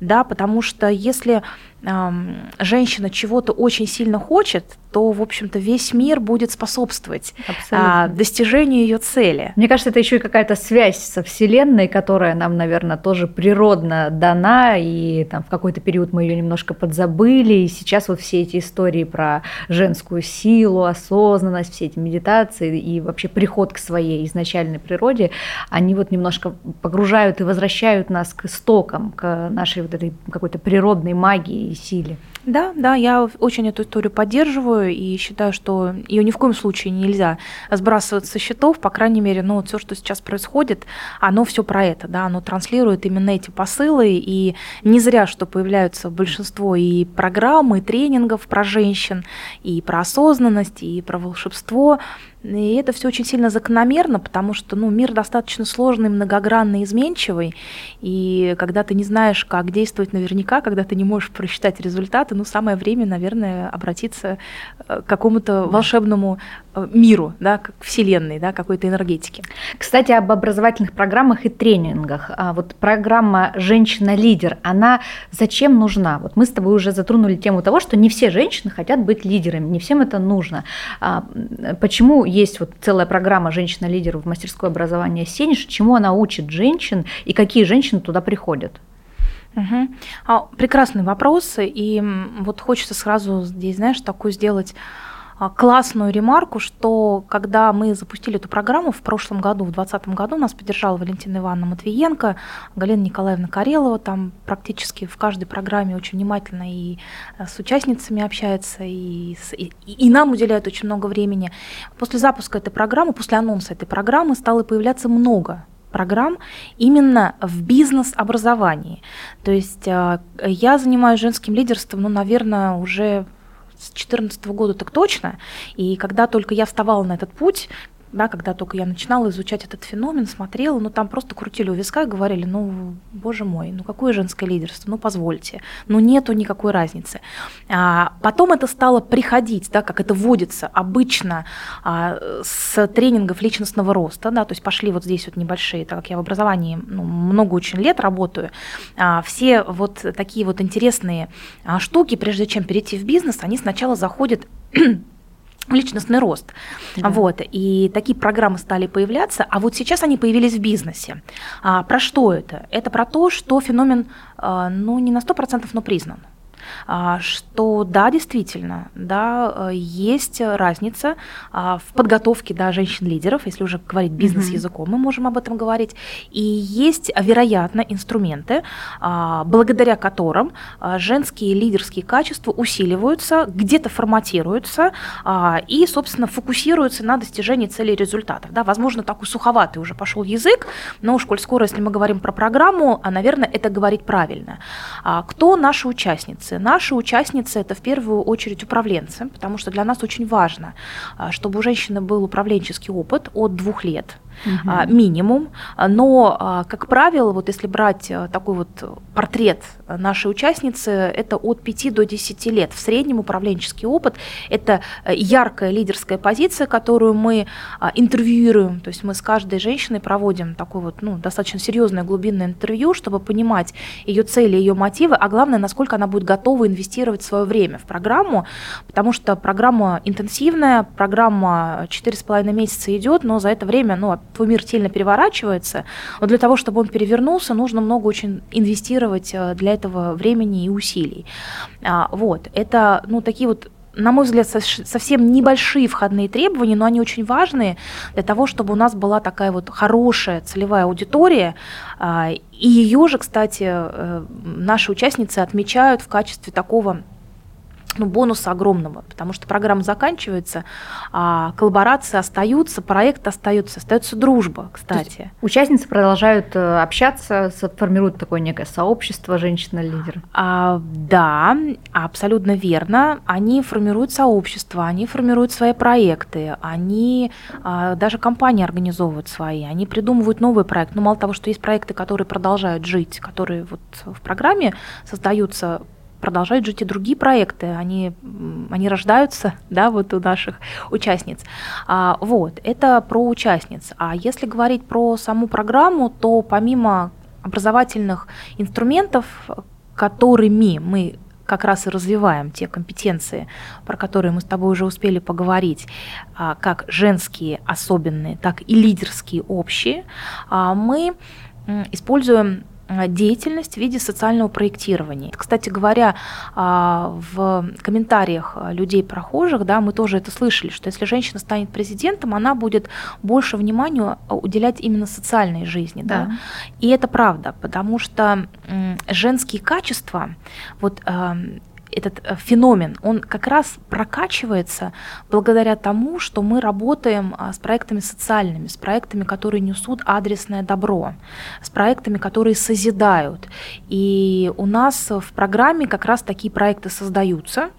S3: Да, потому что если э, женщина чего-то очень сильно хочет, то, в общем-то, весь мир будет способствовать а, достижению ее цели.
S2: Мне кажется, это еще и какая-то связь со Вселенной, которая нам, наверное, тоже природно дана, и там в какой-то период мы ее немножко подзабыли, и сейчас вот все эти истории про женскую силу, осознанность, все эти медитации и вообще приход к своей изначальной природе, они вот немножко погружают и возвращают нас к истокам, к нашей вот этой какой-то природной магии и силе.
S3: Да, да, я очень эту историю поддерживаю и считаю, что ее ни в коем случае нельзя сбрасывать со счетов, по крайней мере, ну, все, что сейчас происходит, оно все про это, да, оно транслирует именно эти посылы, и не зря, что появляются большинство и программ, и тренингов про женщин, и про осознанность, и про волшебство, и это все очень сильно закономерно, потому что ну, мир достаточно сложный, многогранный, изменчивый. И когда ты не знаешь, как действовать наверняка, когда ты не можешь просчитать результаты, ну, самое время, наверное, обратиться э, к какому-то волшебному миру, да, как вселенной, да, какой-то энергетики.
S2: Кстати, об образовательных программах и тренингах. А вот программа «Женщина-лидер», она зачем нужна? Вот мы с тобой уже затронули тему того, что не все женщины хотят быть лидерами, не всем это нужно. А почему есть вот целая программа «Женщина-лидер» в мастерской образования Сениш, чему она учит женщин и какие женщины туда приходят?
S3: Угу. А, прекрасные вопросы, и вот хочется сразу здесь, знаешь, такую сделать классную ремарку, что когда мы запустили эту программу в прошлом году, в 2020 году, нас поддержала Валентина Ивановна Матвиенко, Галина Николаевна Карелова, там практически в каждой программе очень внимательно и э, с участницами общается, и, и, и нам уделяет очень много времени. После запуска этой программы, после анонса этой программы стало появляться много программ именно в бизнес-образовании. То есть э, я занимаюсь женским лидерством, ну, наверное, уже с 2014 года так точно. И когда только я вставала на этот путь, да, когда только я начинала изучать этот феномен, смотрела, ну там просто крутили у виска говорили, ну, боже мой, ну какое женское лидерство, ну позвольте, ну нету никакой разницы. А, потом это стало приходить, да, как это вводится обычно а, с тренингов личностного роста, да, то есть пошли вот здесь вот небольшие, так как я в образовании ну, много очень лет работаю, а, все вот такие вот интересные а, штуки, прежде чем перейти в бизнес, они сначала заходят личностный рост. Да. Вот. И такие программы стали появляться, а вот сейчас они появились в бизнесе. А, про что это? Это про то, что феномен а, ну, не на 100%, но признан. А, что да, действительно, да, э, есть разница а, в подготовке да, женщин-лидеров, если уже говорить бизнес-языком, мы можем об этом говорить, и есть, вероятно, инструменты, а, благодаря которым женские лидерские качества усиливаются, где-то форматируются и, собственно, фокусируются на достижении целей и результатов. Да, возможно, такой суховатый уже пошел язык, но уж коль скоро, если мы говорим про программу, наверное, это говорить правильно. Кто наши участницы? Наши участницы – это в первую очередь управленцы, потому что для нас очень важно, а, чтобы у женщины был управленческий опыт от двух лет – угу. минимум. Но, а, как правило, вот если брать а, такой вот портрет нашей участницы, это от 5 до 10 лет. В среднем управленческий опыт – это яркая лидерская позиция, которую мы интервьюируем. То есть мы с каждой женщиной проводим такое вот, ну, достаточно серьезное глубинное интервью, чтобы понимать ее цели, ее мотивы, а главное, насколько она будет готова инвестировать свое время в программу, потому что программа интенсивная, программа 4,5 месяца идет, но за это время, ну, твой мир сильно переворачивается, но для того, чтобы он перевернулся, нужно много очень инвестировать э, для этого времени и усилий. А, вот, это, ну, такие вот на мой взгляд, совсем небольшие входные требования, но они очень важные для того, чтобы у нас была такая вот хорошая целевая аудитория. А, и ее же, кстати, э, наши участницы отмечают в качестве такого ну, бонуса огромного, потому что программа заканчивается, а коллаборации остаются, проект остается, остается дружба, кстати.
S2: Участницы продолжают э, общаться, формируют такое некое сообщество женщина-лидер.
S3: А, да, абсолютно верно. Они формируют сообщество, они формируют свои проекты, они а, даже компании организовывают свои, они придумывают новый проект. Ну, мало того, что есть проекты, которые продолжают жить, которые вот в программе создаются продолжают жить и другие проекты, они, они рождаются, да, вот у наших участниц. А, вот, это про участниц. А если говорить про саму программу, то помимо образовательных инструментов, которыми мы как раз и развиваем те компетенции, про которые мы с тобой уже успели поговорить, а, как женские особенные, так и лидерские общие, а, мы используем деятельность в виде социального проектирования. Кстати говоря, а, в комментариях людей прохожих, да, мы тоже это слышали, что если женщина станет президентом, она будет больше внимания уделять именно социальной жизни. Да. Да? И это правда, потому что женские качества, вот эм, этот э, феномен, он как раз прокачивается благодаря тому, что мы работаем а, с проектами социальными, с проектами, которые несут адресное добро, с проектами, которые созидают. И у нас в программе как раз такие проекты создаются.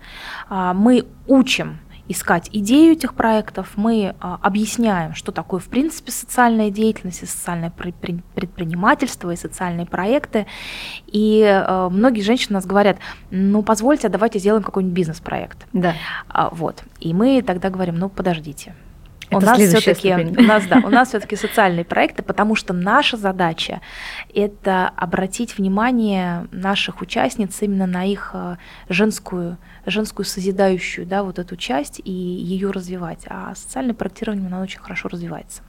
S3: А, мы учим искать идею этих проектов, мы а, объясняем, что такое в принципе социальная деятельность, и социальное предпринимательство и социальные проекты. И а, многие женщины нас говорят, ну позвольте, давайте сделаем какой-нибудь бизнес-проект.
S2: Да.
S3: А, вот. И мы тогда говорим, ну подождите, это у нас все-таки у нас да, у нас все-таки социальные проекты, потому что наша задача это обратить внимание наших участниц именно на их а, женскую женскую созидающую, да, вот эту часть и ее развивать. А социальное проектирование, оно очень хорошо развивается.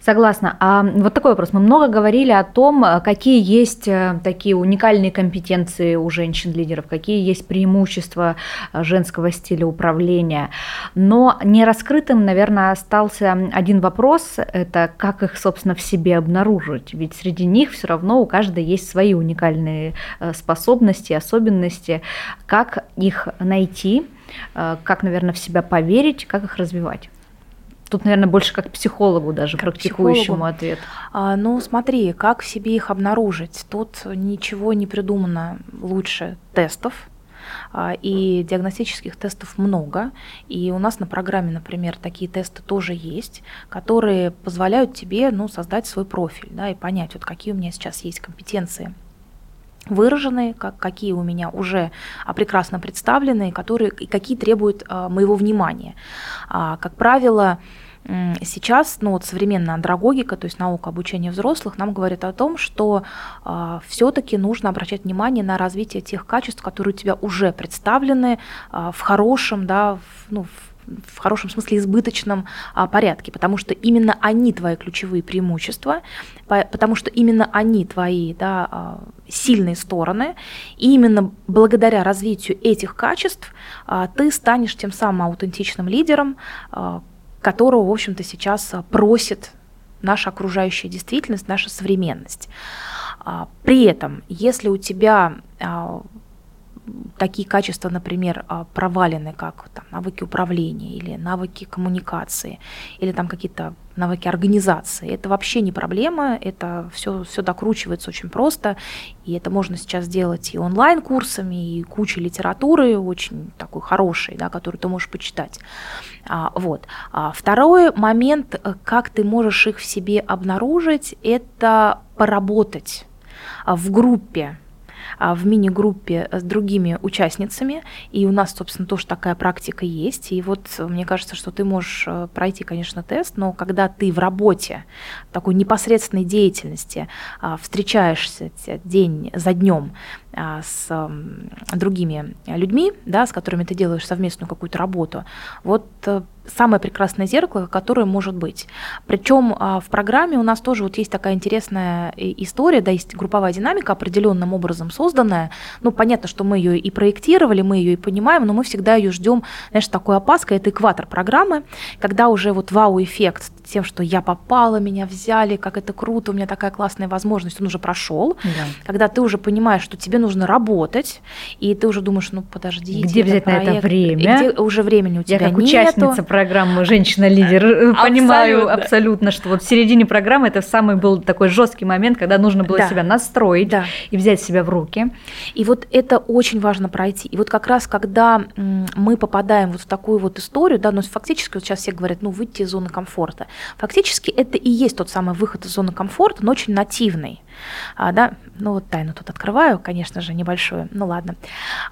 S2: Согласна. А вот такой вопрос. Мы много говорили о том, э, какие есть э, такие уникальные компетенции у женщин-лидеров, какие есть преимущества э, женского стиля управления. Но не раскрытым, наверное, остался один вопрос. Это как их, собственно, в себе обнаружить. Ведь среди них все равно у каждой есть свои уникальные способности, особенности. Как их найти, как, наверное, в себя поверить, как их развивать? Тут, наверное, больше как психологу даже, как практикующему психологу. ответ.
S3: А, ну, смотри, как в себе их обнаружить. Тут ничего не придумано лучше тестов. и диагностических тестов много. И у нас на программе, например, такие тесты тоже есть, которые позволяют тебе ну, создать свой профиль да, и понять, вот какие у меня сейчас есть компетенции выраженные, как, какие у меня уже а, прекрасно представлены, которые, какие требуют а, моего внимания. А, как правило, Сейчас ну, вот современная андрогогика, то есть наука обучения взрослых, нам говорит о том, что э, все-таки нужно обращать внимание на развитие тех качеств, которые у тебя уже представлены э, в хорошем, да, в, ну, в в хорошем смысле избыточном а, порядке, потому что именно они твои ключевые преимущества, по, потому что именно они твои да, а, сильные стороны, и именно благодаря развитию этих качеств а, ты станешь тем самым аутентичным лидером, а, которого, в общем-то, сейчас просит наша окружающая действительность, наша современность. А, при этом, если у тебя а, такие качества, например, а, провалены, как там, навыки управления или навыки коммуникации, или там какие-то навыки организации. Это вообще не проблема, это все, все докручивается очень просто, и это можно сейчас сделать и онлайн-курсами, и кучей литературы очень такой хорошей, да, которую ты можешь почитать. А, вот. А второй момент, как ты можешь их в себе обнаружить, это поработать в группе а, в мини-группе с другими участницами, и у нас, собственно, тоже такая практика есть. И вот мне кажется, что ты можешь э, пройти, конечно, тест, но когда ты в работе, такой непосредственной деятельности а, встречаешься день за днем а, с другими людьми, да, с которыми ты делаешь совместную какую-то работу, вот э, самое прекрасное зеркало, которое может быть. Причем а, в программе у нас тоже вот есть такая интересная история, да, есть групповая динамика определенным образом созданная. Ну, понятно, что мы ее и проектировали, мы ее и понимаем, но мы всегда ее ждем, знаешь, такой опаской. Это экватор программы, когда уже вот вау-эффект тем, что я попала, меня взяли, как это круто, у меня такая классная возможность, он уже прошел. Да. Когда ты уже понимаешь, что тебе нужно работать, и ты уже думаешь, ну подожди,
S2: где взять проект, на это время?
S3: Где уже времени у тебя
S2: Я как
S3: нету.
S2: участница программы «Женщина-лидер» э, понимаю абсолютно, что вот в середине программы это самый был такой жесткий момент, когда нужно было да. себя настроить да. и взять себя в руки.
S3: И вот это очень важно пройти. И вот как раз когда мы попадаем вот в такую вот историю, да, но фактически вот сейчас все говорят, ну выйти из зоны комфорта. Фактически это и есть тот самый выход из зоны комфорта, но очень нативный. А, да, ну вот тайну тут открываю, конечно же, небольшую, ну ладно.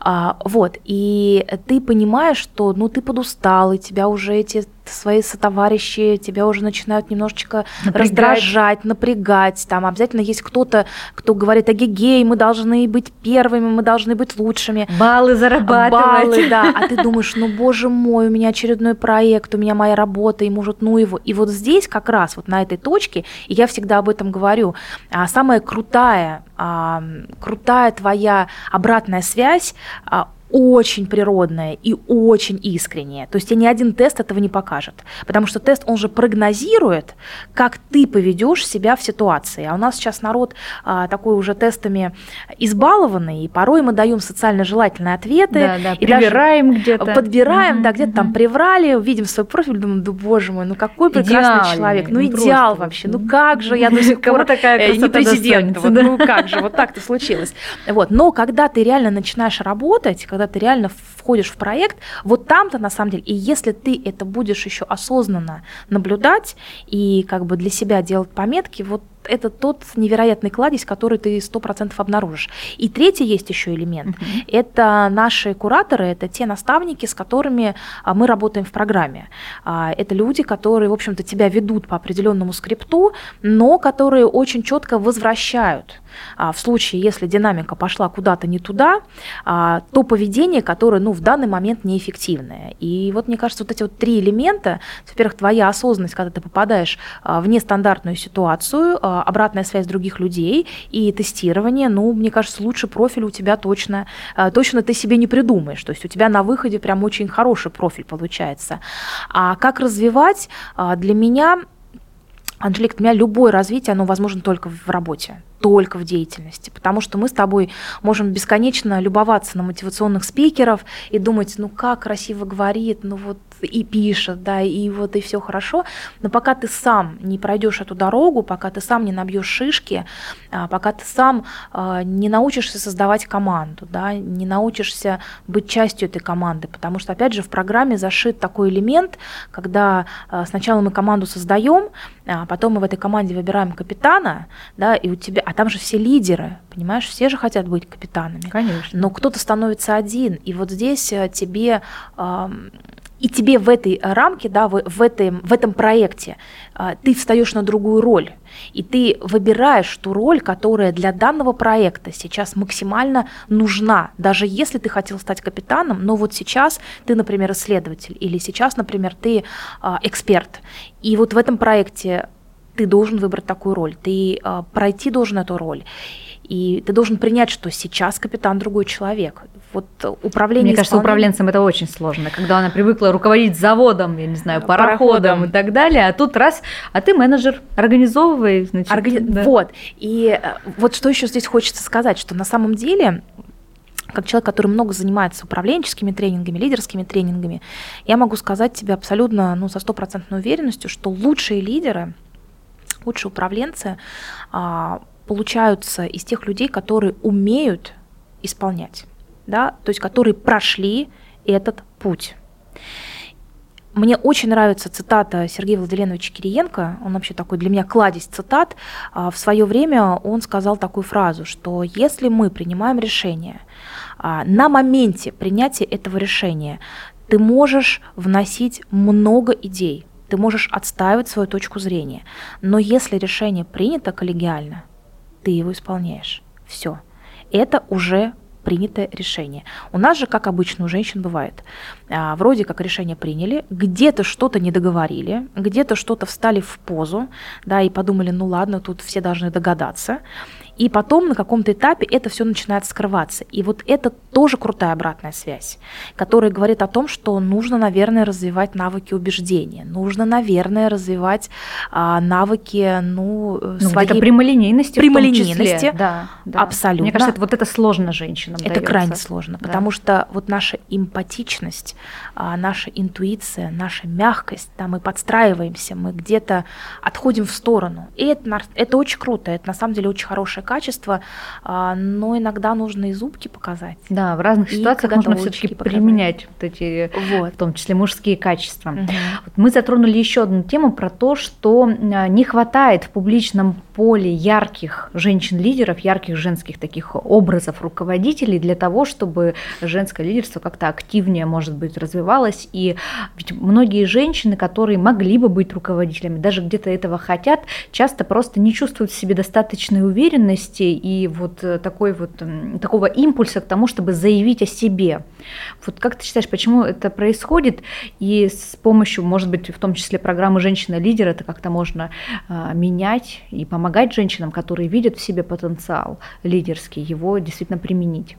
S3: А, вот, и ты понимаешь, что ну ты подустал, и тебя уже эти свои сотоварищи тебя уже начинают немножечко напрягать. раздражать, напрягать. Там обязательно есть кто-то, кто говорит, агегей, мы должны быть первыми, мы должны быть лучшими.
S2: Баллы зарабатывать.
S3: Баллы, да. А ты думаешь, ну, боже мой, у меня очередной проект, у меня моя работа, и может, ну его. И вот здесь как раз, вот на этой точке, и я всегда об этом говорю, а, самая крутая, а, крутая твоя обратная связь а, очень природное и очень искреннее. То есть тебе ни один тест этого не покажет. Потому что тест, он же прогнозирует, как ты поведешь себя в ситуации. А у нас сейчас народ а, такой уже тестами избалованный, и порой мы даем социально желательные ответы. Да,
S2: да, и прибираем где-то.
S3: Подбираем, mm-hmm, да, где-то mm-hmm. там приврали, видим свой профиль, думаем, да боже мой, ну какой прекрасный Идеальный, человек, ну, ну идеал вообще, ну как же я до сих пор такая не президент, вот, ну как же, вот так-то случилось. Вот. Но когда ты реально начинаешь работать, когда ты реально входишь в проект, вот там-то на самом деле, и если ты это будешь еще осознанно наблюдать и как бы для себя делать пометки, вот это тот невероятный кладезь, который ты сто процентов обнаружишь. И третий есть еще элемент. Uh-huh. Это наши кураторы, это те наставники, с которыми а, мы работаем в программе. А, это люди, которые, в общем-то, тебя ведут по определенному скрипту, но которые очень четко возвращают. А, в случае, если динамика пошла куда-то не туда, то поведение, которое ну, в данный момент неэффективное. И вот мне кажется, вот эти вот три элемента, во-первых, твоя осознанность, когда ты попадаешь в нестандартную ситуацию, обратная связь других людей и тестирование, ну, мне кажется, лучше профиль у тебя точно, а, точно ты себе не придумаешь. То есть у тебя на выходе прям очень хороший профиль получается. А как развивать? А, для меня Анжелик, для меня любое развитие, оно возможно только в работе. Только в деятельности, потому что мы с тобой можем бесконечно любоваться на мотивационных спикеров и думать, ну как красиво говорит, ну вот и пишет, да, и вот и все хорошо, но пока ты сам не пройдешь эту дорогу, пока ты сам не набьешь шишки, а, пока ты сам а, не научишься создавать команду, да, не научишься быть частью этой команды, потому что, опять же, в программе зашит такой элемент, когда а, сначала мы команду создаем, потом мы в этой команде выбираем капитана, да, и у тебя, а там же все лидеры, понимаешь, все же хотят быть капитанами.
S2: Конечно.
S3: Но кто-то становится один, и вот здесь э, тебе и тебе в этой э, рамке, да, в, в, этом, в этом проекте а, ты встаешь на другую роль, и ты выбираешь ту роль, которая для данного проекта сейчас максимально нужна, даже если ты хотел стать капитаном, но вот сейчас ты, например, исследователь, или сейчас, например, ты а, эксперт, и вот в этом проекте ты должен выбрать такую роль, ты а, пройти должен эту роль. И ты должен принять, что сейчас капитан другой человек. Вот управление...
S2: Мне кажется, управленцем это очень сложно, когда она привыкла руководить заводом, я не знаю, пароходом, пароходом. и так далее, а тут раз, а ты менеджер, организовывай,
S3: значит. Органи... Да. Вот. И э, вот что еще здесь хочется сказать, что на самом деле как человек, который много занимается управленческими тренингами, лидерскими тренингами, я могу сказать тебе абсолютно ну, со стопроцентной уверенностью, что лучшие лидеры, лучшие управленцы а, получаются из тех людей, которые умеют исполнять, да, то есть которые прошли этот путь. Мне очень нравится цитата Сергея Владиленовича Кириенко, он вообще такой для меня кладезь цитат. А, в свое время он сказал такую фразу, что если мы принимаем решение, а, на моменте принятия этого решения ты можешь вносить много идей, ты можешь отстаивать свою точку зрения, но если решение принято коллегиально, ты его исполняешь. Все. Это уже принятое решение. У нас же, как обычно, у женщин бывает, а, вроде как решение приняли, где-то что-то не договорили, где-то что-то встали в позу, да, и подумали, ну ладно, тут все должны догадаться, и потом на каком-то этапе это все начинает скрываться. И вот это тоже крутая обратная связь, которая говорит о том, что нужно, наверное, развивать навыки убеждения, нужно, наверное, развивать а, навыки, ну,
S2: э, ну своей... прямолинейности,
S3: прямолинейности,
S2: да,
S3: да. абсолютно.
S2: Мне кажется, это, вот это сложно женщинам.
S3: Это дается. крайне сложно, да. потому что вот наша эмпатичность, а, наша интуиция, наша мягкость, да, мы подстраиваемся, мы где-то отходим в сторону, и это, это очень круто, это на самом деле очень хорошая качество, а, но иногда нужно и зубки показать.
S2: Да, в разных ситуациях нужно все-таки применять вот эти, вот. в том числе мужские качества. Угу. Вот мы затронули еще одну тему про то, что а, не хватает в публичном поле ярких женщин-лидеров, ярких женских таких образов руководителей для того, чтобы женское лидерство как-то активнее, может быть, развивалось. И ведь многие женщины, которые могли бы быть руководителями, даже где-то этого хотят, часто просто не чувствуют в себе достаточной уверенности и вот э, такой вот, такого импульса к тому, чтобы заявить о себе. Вот как ты считаешь, почему это происходит? И с помощью, может быть, в том числе программы «Женщина-лидер» это как-то можно а, менять и помогать женщинам, которые видят в себе потенциал лидерский, его действительно применить?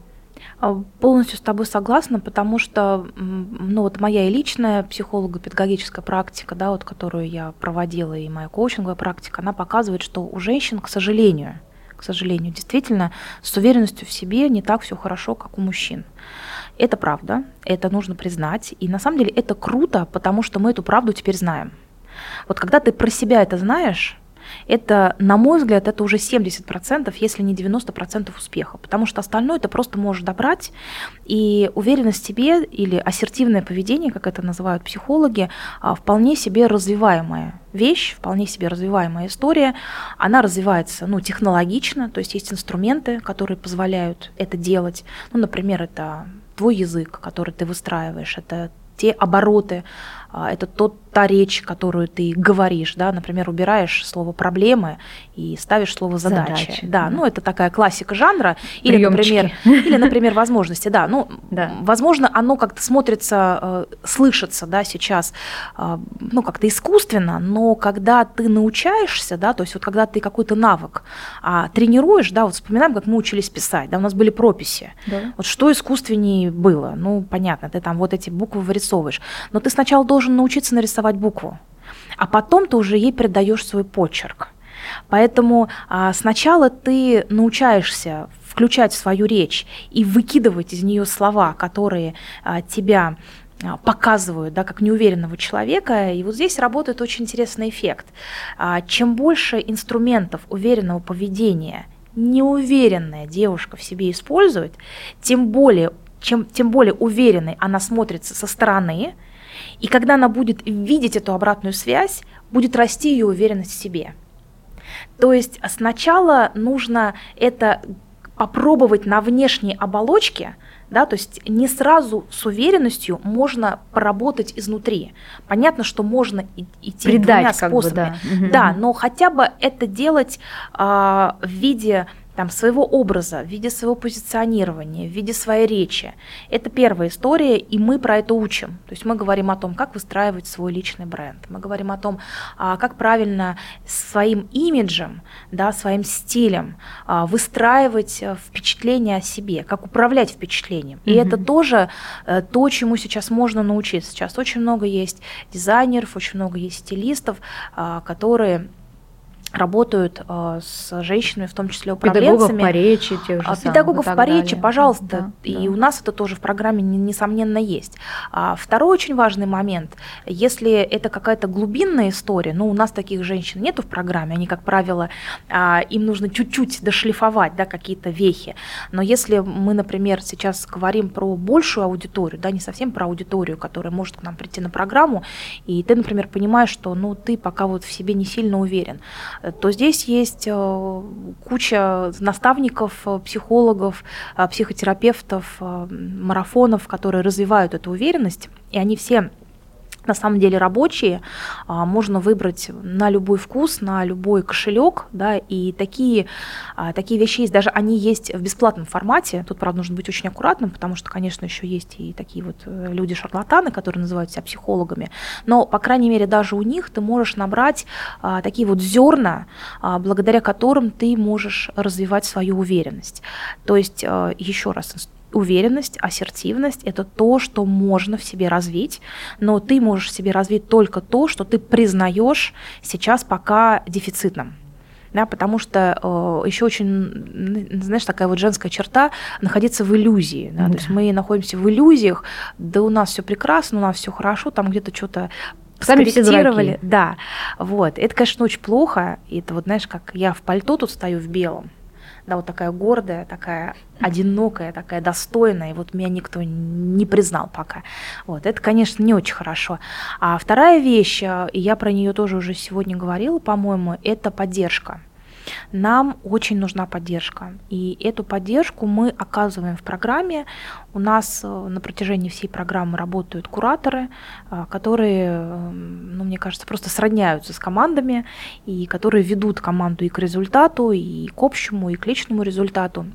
S3: А, полностью с тобой согласна, потому что ну, вот моя и личная психолого-педагогическая практика, да, вот, которую я проводила, и моя коучинговая практика, она показывает, что у женщин, к сожалению, к сожалению. Действительно, с уверенностью в себе не так все хорошо, как у мужчин. Это правда, это нужно признать. И на самом деле это круто, потому что мы эту правду теперь знаем. Вот когда ты про себя это знаешь, это, на мой взгляд, это уже 70%, если не 90% успеха, потому что остальное это просто можешь добрать, и уверенность в себе или ассертивное поведение, как это называют психологи, а, вполне себе развиваемая вещь, вполне себе развиваемая история. Она развивается ну, технологично, то есть есть инструменты, которые позволяют это делать. Ну, например, это твой язык, который ты выстраиваешь, это те обороты, а, это тот, та речь, которую ты говоришь, да, например, убираешь слово проблемы и ставишь слово задачи. задачи да, да, ну это такая классика жанра. Или, например, или, например, возможности, да. Ну, да. возможно, оно как-то смотрится, э, слышится, да, сейчас, э, ну, как-то искусственно, но когда ты научаешься, да, то есть вот когда ты какой-то навык а, тренируешь, да, вот вспоминаем, как мы учились писать, да, у нас были прописи. Да. Вот что искусственнее было? Ну, понятно, ты там вот эти буквы вырисовываешь, но ты сначала должен научиться нарисовать букву, а потом ты уже ей передаешь свой почерк. Поэтому а, сначала ты научаешься включать свою речь и выкидывать из нее слова, которые а, тебя а, показывают, да, как неуверенного человека. И вот здесь работает очень интересный эффект. А, чем больше инструментов уверенного поведения неуверенная девушка в себе использует, тем более, чем, тем более уверенной она смотрится со стороны, и когда она будет видеть эту обратную связь, будет расти ее уверенность в себе. То есть сначала нужно это попробовать на внешней оболочке, да, то есть не сразу с уверенностью можно поработать изнутри. Понятно, что можно идти Придать, двумя способами, бы, да. да, но хотя бы это делать а, в виде там, своего образа, в виде своего позиционирования, в виде своей речи. Это первая история, и мы про это учим. То есть мы говорим о том, как выстраивать свой личный бренд. Мы говорим о том, а, как правильно своим имиджем, да, своим стилем а, выстраивать э, впечатление о себе, как управлять впечатлением. И mm-hmm. это тоже э, то, чему сейчас можно научиться. Сейчас очень много есть дизайнеров, очень много есть стилистов, а, которые работают э, с женщинами, в том числе управленцами.
S2: Педагогов по речи тех же
S3: а, Педагогов по речи, пожалуйста. Да, и да. у нас это тоже в программе, несомненно, есть. А второй очень важный момент. Если это какая-то глубинная история, ну, у нас таких женщин нету в программе, они, как правило, а, им нужно чуть-чуть дошлифовать, да, какие-то вехи. Но если мы, например, сейчас говорим про большую аудиторию, да, не совсем про аудиторию, которая может к нам прийти на программу, и ты, например, понимаешь, что, ну, ты пока вот в себе не сильно уверен, то здесь есть э, куча наставников, э, психологов, э, психотерапевтов, марафонов, которые развивают эту уверенность, и они все на самом деле рабочие, а, можно выбрать на любой вкус, на любой кошелек, да, и такие, а, такие вещи есть, даже они есть в бесплатном формате, тут, правда, нужно быть очень аккуратным, потому что, конечно, еще есть и такие вот э, люди-шарлатаны, которые называют себя психологами, но, по крайней мере, даже у них ты можешь набрать а, такие вот зерна, благодаря которым ты можешь развивать свою уверенность. То есть, еще раз, уверенность, ассертивность – это то, что можно в себе развить, но ты можешь в себе развить только то, что ты признаешь сейчас пока дефицитным. Да, потому что э, еще очень, знаешь, такая вот женская черта находиться в иллюзии. Да? Да. То есть мы находимся в иллюзиях, да у нас все прекрасно, у нас все хорошо, там где-то что-то
S2: Сами все
S3: Да, вот. Это, конечно, очень плохо. Это вот, знаешь, как я в пальто тут стою в белом, да, вот такая гордая, такая одинокая, такая достойная, и вот меня никто не признал пока. Вот, это, конечно, не очень хорошо. А вторая вещь, э, и я про нее тоже уже сегодня говорила, по-моему, это поддержка. Нам очень нужна поддержка. И эту поддержку мы оказываем в программе. У нас э, на протяжении всей программы работают кураторы, э, которые, эм, ну, мне кажется, просто сродняются с командами, и которые ведут команду и к результату, и к общему, и к личному результату.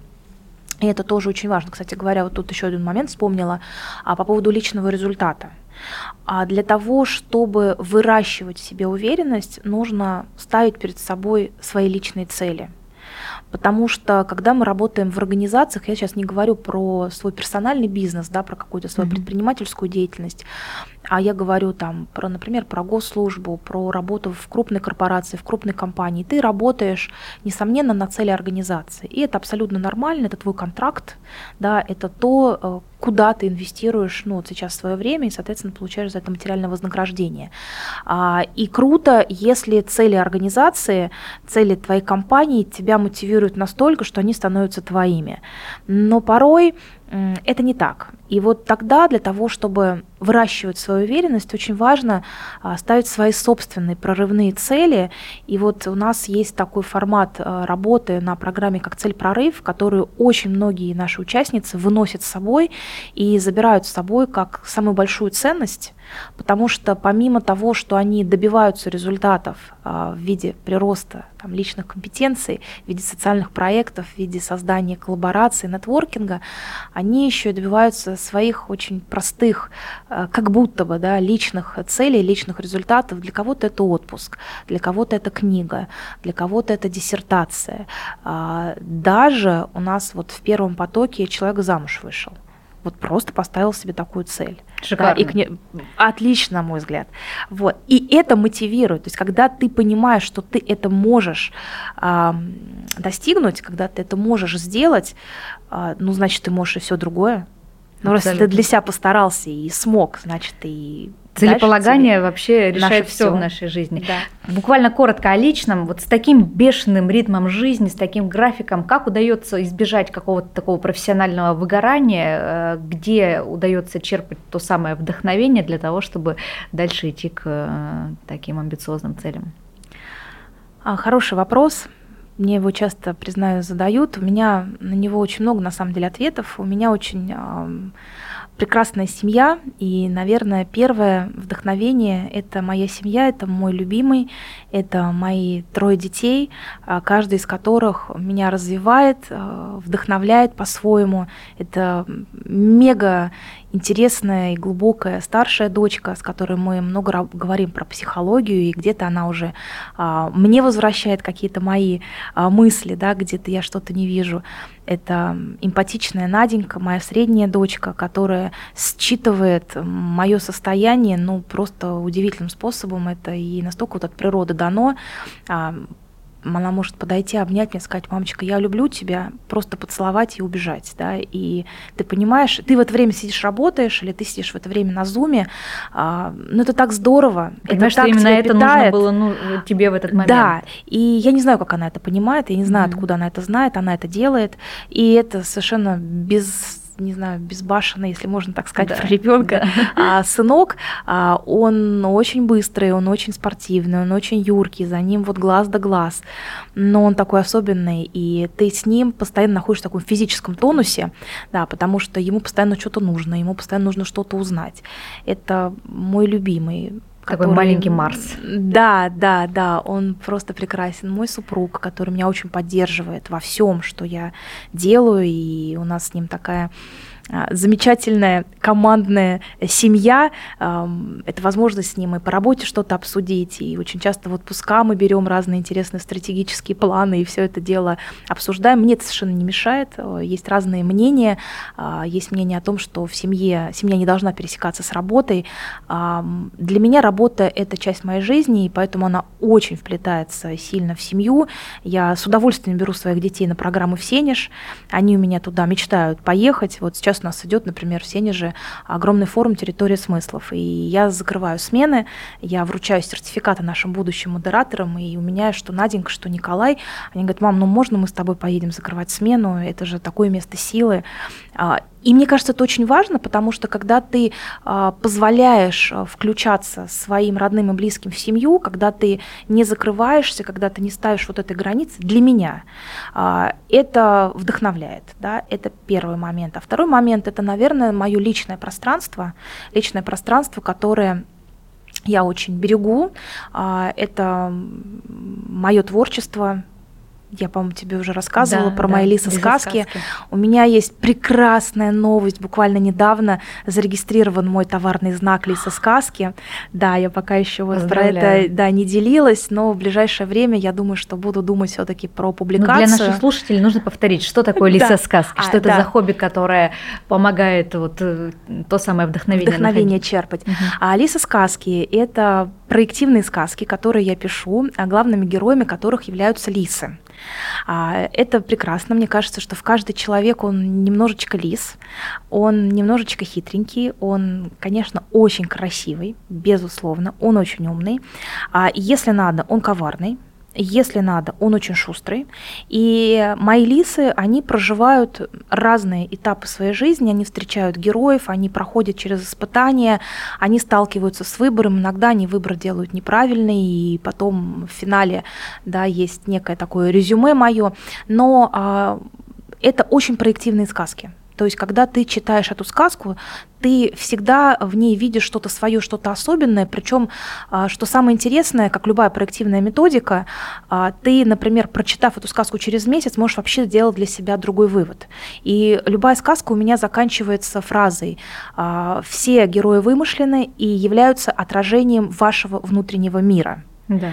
S3: И это тоже очень важно. Кстати говоря, вот тут еще один момент вспомнила а, по поводу личного результата. А для того, чтобы выращивать в себе уверенность, нужно ставить перед собой свои личные цели. Потому что когда мы работаем в организациях, я сейчас не говорю про свой персональный бизнес, да, про какую-то свою mm-hmm. предпринимательскую деятельность, а я говорю там про, например, про госслужбу, про работу в крупной корпорации, в крупной компании. Ты работаешь, несомненно, на цели организации. И это абсолютно нормально, это твой контракт, да, это то, э, куда ты инвестируешь ну, вот сейчас свое время и, соответственно, получаешь за это материальное вознаграждение. А, и круто, если цели организации, цели твоей компании тебя мотивируют настолько, что они становятся твоими. Но порой это не так. И вот тогда для того, чтобы выращивать свою уверенность, очень важно а, ставить свои собственные прорывные цели. И вот у нас есть такой формат а, работы на программе как цель прорыв, которую очень многие наши участницы выносят с собой и забирают с собой как самую большую ценность, потому что помимо того, что они добиваются результатов а, в виде прироста там, личных компетенций, в виде социальных проектов, в виде создания коллабораций, нетворкинга, они еще добиваются своих очень простых как будто бы да, личных целей, личных результатов. Для кого-то это отпуск, для кого-то это книга, для кого-то это диссертация. А, даже у нас вот в первом потоке человек замуж вышел. Вот просто поставил себе такую цель.
S2: Шикарно.
S3: Да, и к не... Отлично, на мой взгляд. Вот. И это мотивирует. То есть, когда ты понимаешь, что ты это можешь э, достигнуть, когда ты это можешь сделать, э, ну, значит, ты можешь и все другое. Ну, раз ты для себя постарался и смог, значит, и
S2: Целеполагание вообще решает все в нашей жизни. Да. Буквально коротко о личном. Вот с таким бешеным ритмом жизни, с таким графиком, как удается избежать какого-то такого профессионального выгорания, э, где удается черпать то самое вдохновение для того, чтобы дальше идти к э, таким амбициозным целям?
S3: А, хороший вопрос. Мне его часто, признаю, задают. У меня на него очень много, на самом деле, ответов. У меня очень прекрасная семья, и, наверное, первое вдохновение – это моя семья, это мой любимый, это мои трое детей, а, каждый из которых меня развивает, а, вдохновляет по-своему. Это мега интересная и глубокая старшая дочка, с которой мы много говорим про психологию, и где-то она уже а, мне возвращает какие-то мои а, мысли, да, где-то я что-то не вижу. Это эмпатичная Наденька, моя средняя дочка, которая считывает мое состояние, ну, просто удивительным способом. Это и настолько вот от природы дано. А, она может подойти, обнять меня, сказать, мамочка, я люблю тебя, просто поцеловать и убежать, да, и ты понимаешь, ты в это время сидишь, работаешь, или ты сидишь в это время на зуме, а, ну это так здорово,
S2: Понимаешь,
S3: это
S2: что именно это питает. нужно было ну, тебе в этот момент.
S3: Да, и я не знаю, как она это понимает, я не знаю, mm-hmm. откуда она это знает, она это делает, и это совершенно без не знаю, безбашенный, если можно так сказать, да. про ребенка. Да. А сынок, а, он очень быстрый, он очень спортивный, он очень юркий, за ним вот глаз да глаз. Но он такой особенный, и ты с ним постоянно находишься в таком физическом тонусе, да, потому что ему постоянно что-то нужно, ему постоянно нужно что-то узнать. Это мой любимый
S2: такой маленький Марс.
S3: Да, да, да, он просто прекрасен. Мой супруг, который меня очень поддерживает во всем, что я делаю, и у нас с ним такая замечательная командная семья. Это возможность с ним и по работе что-то обсудить. И очень часто в отпуска мы берем разные интересные стратегические планы и все это дело обсуждаем. Мне это совершенно не мешает. Э, есть разные мнения. А, есть мнение о том, что в семье семья не должна пересекаться с работой. Для меня работа – это часть моей жизни, и поэтому она очень вплетается сильно в семью. Я с удовольствием беру своих детей на программы в Сенеж. Они у меня туда мечтают поехать. Вот сейчас сейчас у нас идет, например, в Сенеже огромный форум «Территория смыслов». И я закрываю смены, я вручаю сертификаты нашим будущим модераторам, и у меня что Наденька, что Николай, они говорят, мам, ну можно мы с тобой поедем закрывать смену, это же такое место силы. И мне кажется, это очень важно, потому что когда ты а, позволяешь а, включаться своим родным и близким в семью, когда ты не закрываешься, когда ты не ставишь вот этой границы, для меня а, это вдохновляет. Да? Это первый момент. А второй момент это, наверное, мое личное пространство, личное пространство, которое я очень берегу. Это мое творчество, я, по-моему, тебе уже рассказывала да, про да, мои лисы сказки. сказки. У меня есть прекрасная новость. Буквально недавно зарегистрирован мой товарный знак Лиса сказки. Да, я пока еще вот про это да, не делилась, но в ближайшее время я думаю, что буду думать все-таки про публикацию. Но
S2: для наших слушателей нужно повторить, что такое Лиса сказки, что а, это за хобби, которое помогает вот э, то самое вдохновение.
S3: Вдохновение черпать. А Лиса сказки это проективные сказки, которые я пишу, а главными героями которых являются лисы. А, это прекрасно. Мне кажется, что в каждый человек он немножечко лис, он немножечко хитренький, он, конечно, очень красивый, безусловно, он очень умный. А если надо, он коварный, если надо, он очень шустрый. И мои лисы, они проживают разные этапы своей жизни, они встречают героев, они проходят через испытания, они сталкиваются с выбором, иногда они выбор делают неправильный, и потом в финале да, есть некое такое резюме мое. Но а, это очень проективные сказки. То есть, когда ты читаешь эту сказку, ты всегда в ней видишь что-то свое, что-то особенное. Причем, а, что самое интересное, как любая проективная методика, а, ты, например, прочитав эту сказку через месяц, можешь вообще сделать для себя другой вывод. И любая сказка у меня заканчивается фразой а, «все герои вымышлены и являются отражением вашего внутреннего мира». Да.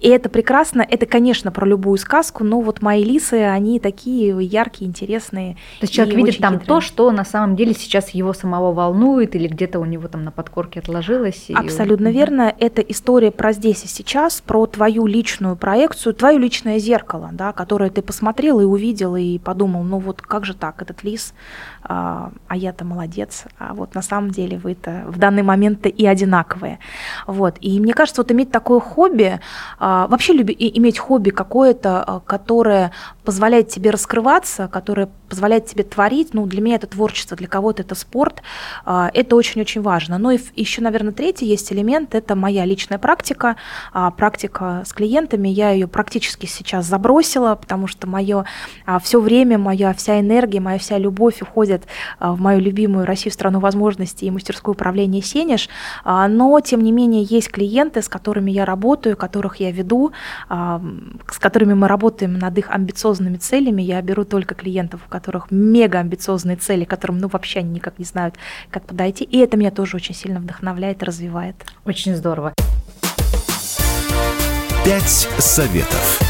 S3: И это прекрасно. Это, конечно, про любую сказку, но вот мои лисы, они такие яркие, интересные.
S2: То есть человек видит там хитрые. то, что на самом деле сейчас его самого волнует или где-то у него там на подкорке отложилось.
S3: Абсолютно и... верно. Это история про здесь и сейчас, про твою личную проекцию, твое личное зеркало, да, которое ты посмотрел и увидел и подумал, ну вот как же так, этот лис, а, а я-то молодец, а вот на самом деле вы-то в данный момент-то и одинаковые. Вот. И мне кажется, вот иметь такое хобби, а, вообще люби, иметь хобби какое-то, а, которое позволяет тебе раскрываться, которое позволяет тебе творить, ну, для меня это творчество, для кого-то это спорт, а, это очень-очень важно. Ну и еще, наверное, третий есть элемент, это моя личная практика, а, практика с клиентами, я ее практически сейчас забросила, потому что мое а, все время, моя вся энергия, моя вся любовь уходит в мою любимую Россию, страну возможностей и мастерскую управления Сенеж, но, тем не менее, есть клиенты, с которыми я работаю, которых я веду, с которыми мы работаем над их амбициозными целями, я беру только клиентов, у которых мега амбициозные цели, которым ну вообще они никак не знают, как подойти. И это меня тоже очень сильно вдохновляет и развивает.
S2: Очень здорово.
S1: Пять советов.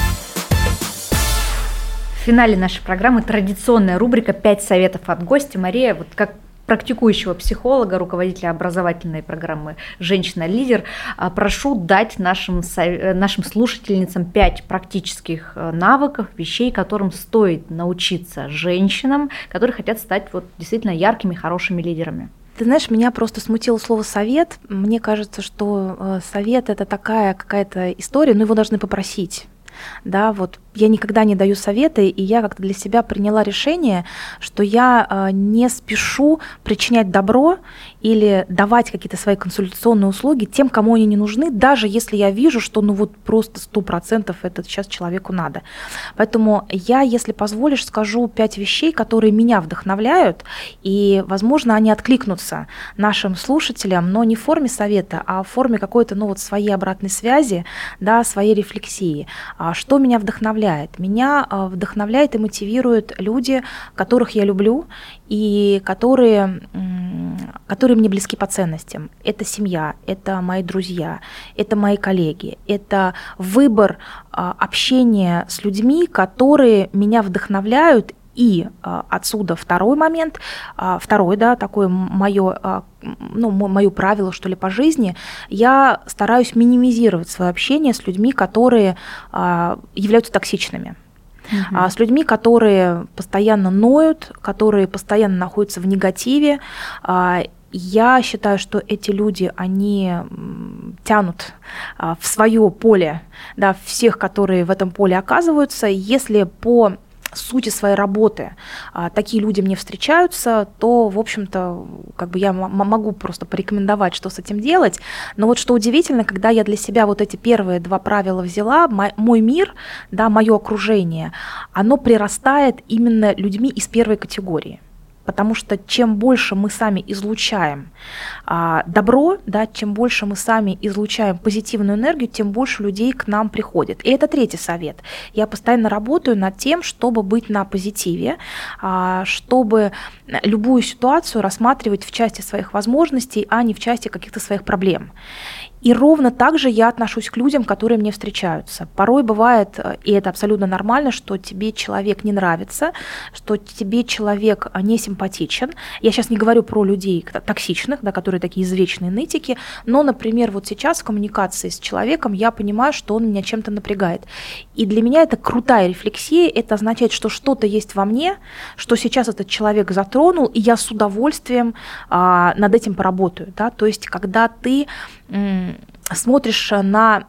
S2: В финале нашей программы традиционная рубрика «Пять советов от гостя». Мария, вот как практикующего психолога, руководителя образовательной программы «Женщина-лидер». А, прошу дать нашим, э, нашим слушательницам пять практических э, навыков, вещей, которым стоит научиться женщинам, которые хотят стать вот действительно яркими, хорошими лидерами.
S3: Ты знаешь, меня просто смутило слово совет. Мне кажется, что э, совет это такая какая-то история, но его должны попросить да, вот я никогда не даю советы, и я как-то для себя приняла решение, что я э, не спешу причинять добро или давать какие-то свои консультационные услуги тем, кому они не нужны, даже если я вижу, что ну вот просто сто процентов это сейчас человеку надо. Поэтому я, если позволишь, скажу пять вещей, которые меня вдохновляют, и, возможно, они откликнутся нашим слушателям, но не в форме совета, а в форме какой-то, ну вот своей обратной связи, да, своей рефлексии. А что меня вдохновляет? Меня а, вдохновляет и мотивируют люди, которых я люблю и которые, которые мне близки по ценностям. Это семья, это мои друзья, это мои коллеги, это выбор а, общения с людьми, которые меня вдохновляют и а, отсюда второй момент, а, второй, да, такое мое, а, ну, мое правило, что ли, по жизни, я стараюсь минимизировать свое общение с людьми, которые являются токсичными. Uh-huh. А с людьми, которые постоянно ноют, которые постоянно находятся в негативе, я считаю, что эти люди, они тянут в свое поле, да, всех, которые в этом поле оказываются. Если по сути своей работы а, такие люди мне встречаются, то, в общем-то, как бы я могу просто порекомендовать, что с этим делать. Но вот что удивительно, когда я для себя вот эти первые два правила взяла, мой мир, да, мое окружение, оно прирастает именно людьми из первой категории потому что чем больше мы сами излучаем а, добро, да, чем больше мы сами излучаем позитивную энергию, тем больше людей к нам приходит. И это третий совет. Я постоянно работаю над тем, чтобы быть на позитиве, а, чтобы любую ситуацию рассматривать в части своих возможностей, а не в части каких-то своих проблем. И ровно так же я отношусь к людям, которые мне встречаются. Порой бывает, э, и это абсолютно нормально, что тебе человек не нравится, что тебе человек э, не симпатичен. Я сейчас не говорю про людей токсичных, да, которые такие извечные нытики, но, например, вот сейчас в коммуникации с человеком я понимаю, что он меня чем-то напрягает. И для меня это крутая рефлексия, это означает, что что-то есть во мне, что сейчас этот человек затронул, и я с удовольствием а, над этим поработаю. Да? То есть, когда ты смотришь на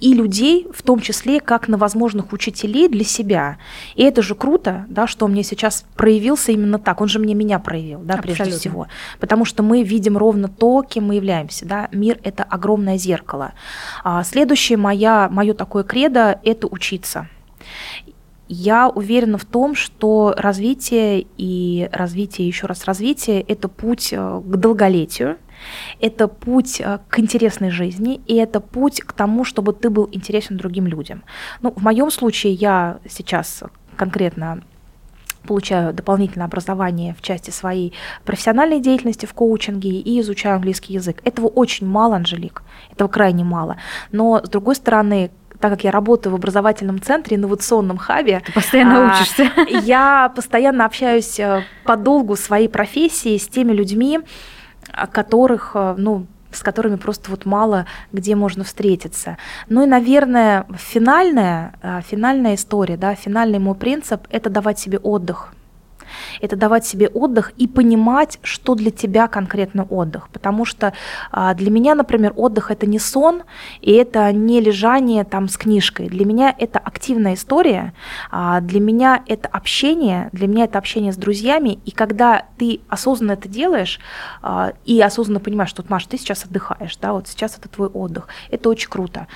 S3: и людей, в том числе, как на возможных учителей для себя. И это же круто, да, что мне сейчас проявился именно так. Он же мне меня проявил, да, Абсолютно. прежде всего. Потому что мы видим ровно то, кем мы являемся. Да. Мир – это огромное зеркало. А следующее моя, мое такое кредо – это учиться. Я уверена в том, что развитие и развитие, еще раз развитие – это путь э, к долголетию, это путь э, к интересной жизни, и это путь к тому, чтобы ты был интересен другим людям. Ну, в моем случае я сейчас конкретно получаю дополнительное образование в части своей профессиональной деятельности в коучинге и изучаю английский язык. Этого очень мало, Анжелик, этого крайне мало. Но, с другой стороны, так как я работаю в образовательном центре, инновационном хабе,
S2: Ты постоянно а, учишься.
S3: Я постоянно общаюсь э, по долгу своей профессии с теми людьми, которых, э, ну, с которыми просто вот мало где можно встретиться. Ну и, наверное, финальная, э, финальная история, да, финальный мой принцип – это давать себе отдых – это давать себе отдых и понимать, что для тебя конкретно отдых. Потому что а, для меня, например, отдых это не сон, и это не лежание там с книжкой. Для меня это активная история, а, для меня это общение, для меня это общение с друзьями. И когда ты осознанно это делаешь а, и осознанно понимаешь, что, Маш, ты сейчас отдыхаешь, да, вот сейчас это твой отдых, это очень круто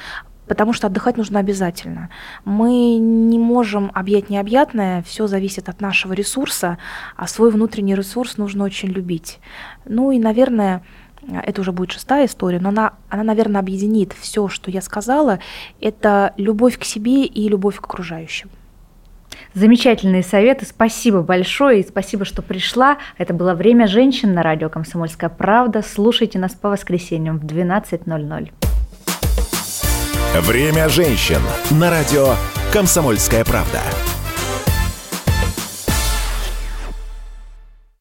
S3: потому что отдыхать нужно обязательно. Мы не можем объять необъятное, все зависит от нашего ресурса, а свой внутренний ресурс нужно очень любить. Ну и, наверное, это уже будет шестая история, но она, она, наверное, объединит все, что я сказала. Это любовь к себе и любовь к окружающим.
S2: Замечательные советы. Спасибо большое и спасибо, что пришла. Это было «Время женщин» на радио «Комсомольская правда». Слушайте нас по воскресеньям в 12.00.
S1: Время женщин на радио «Комсомольская правда».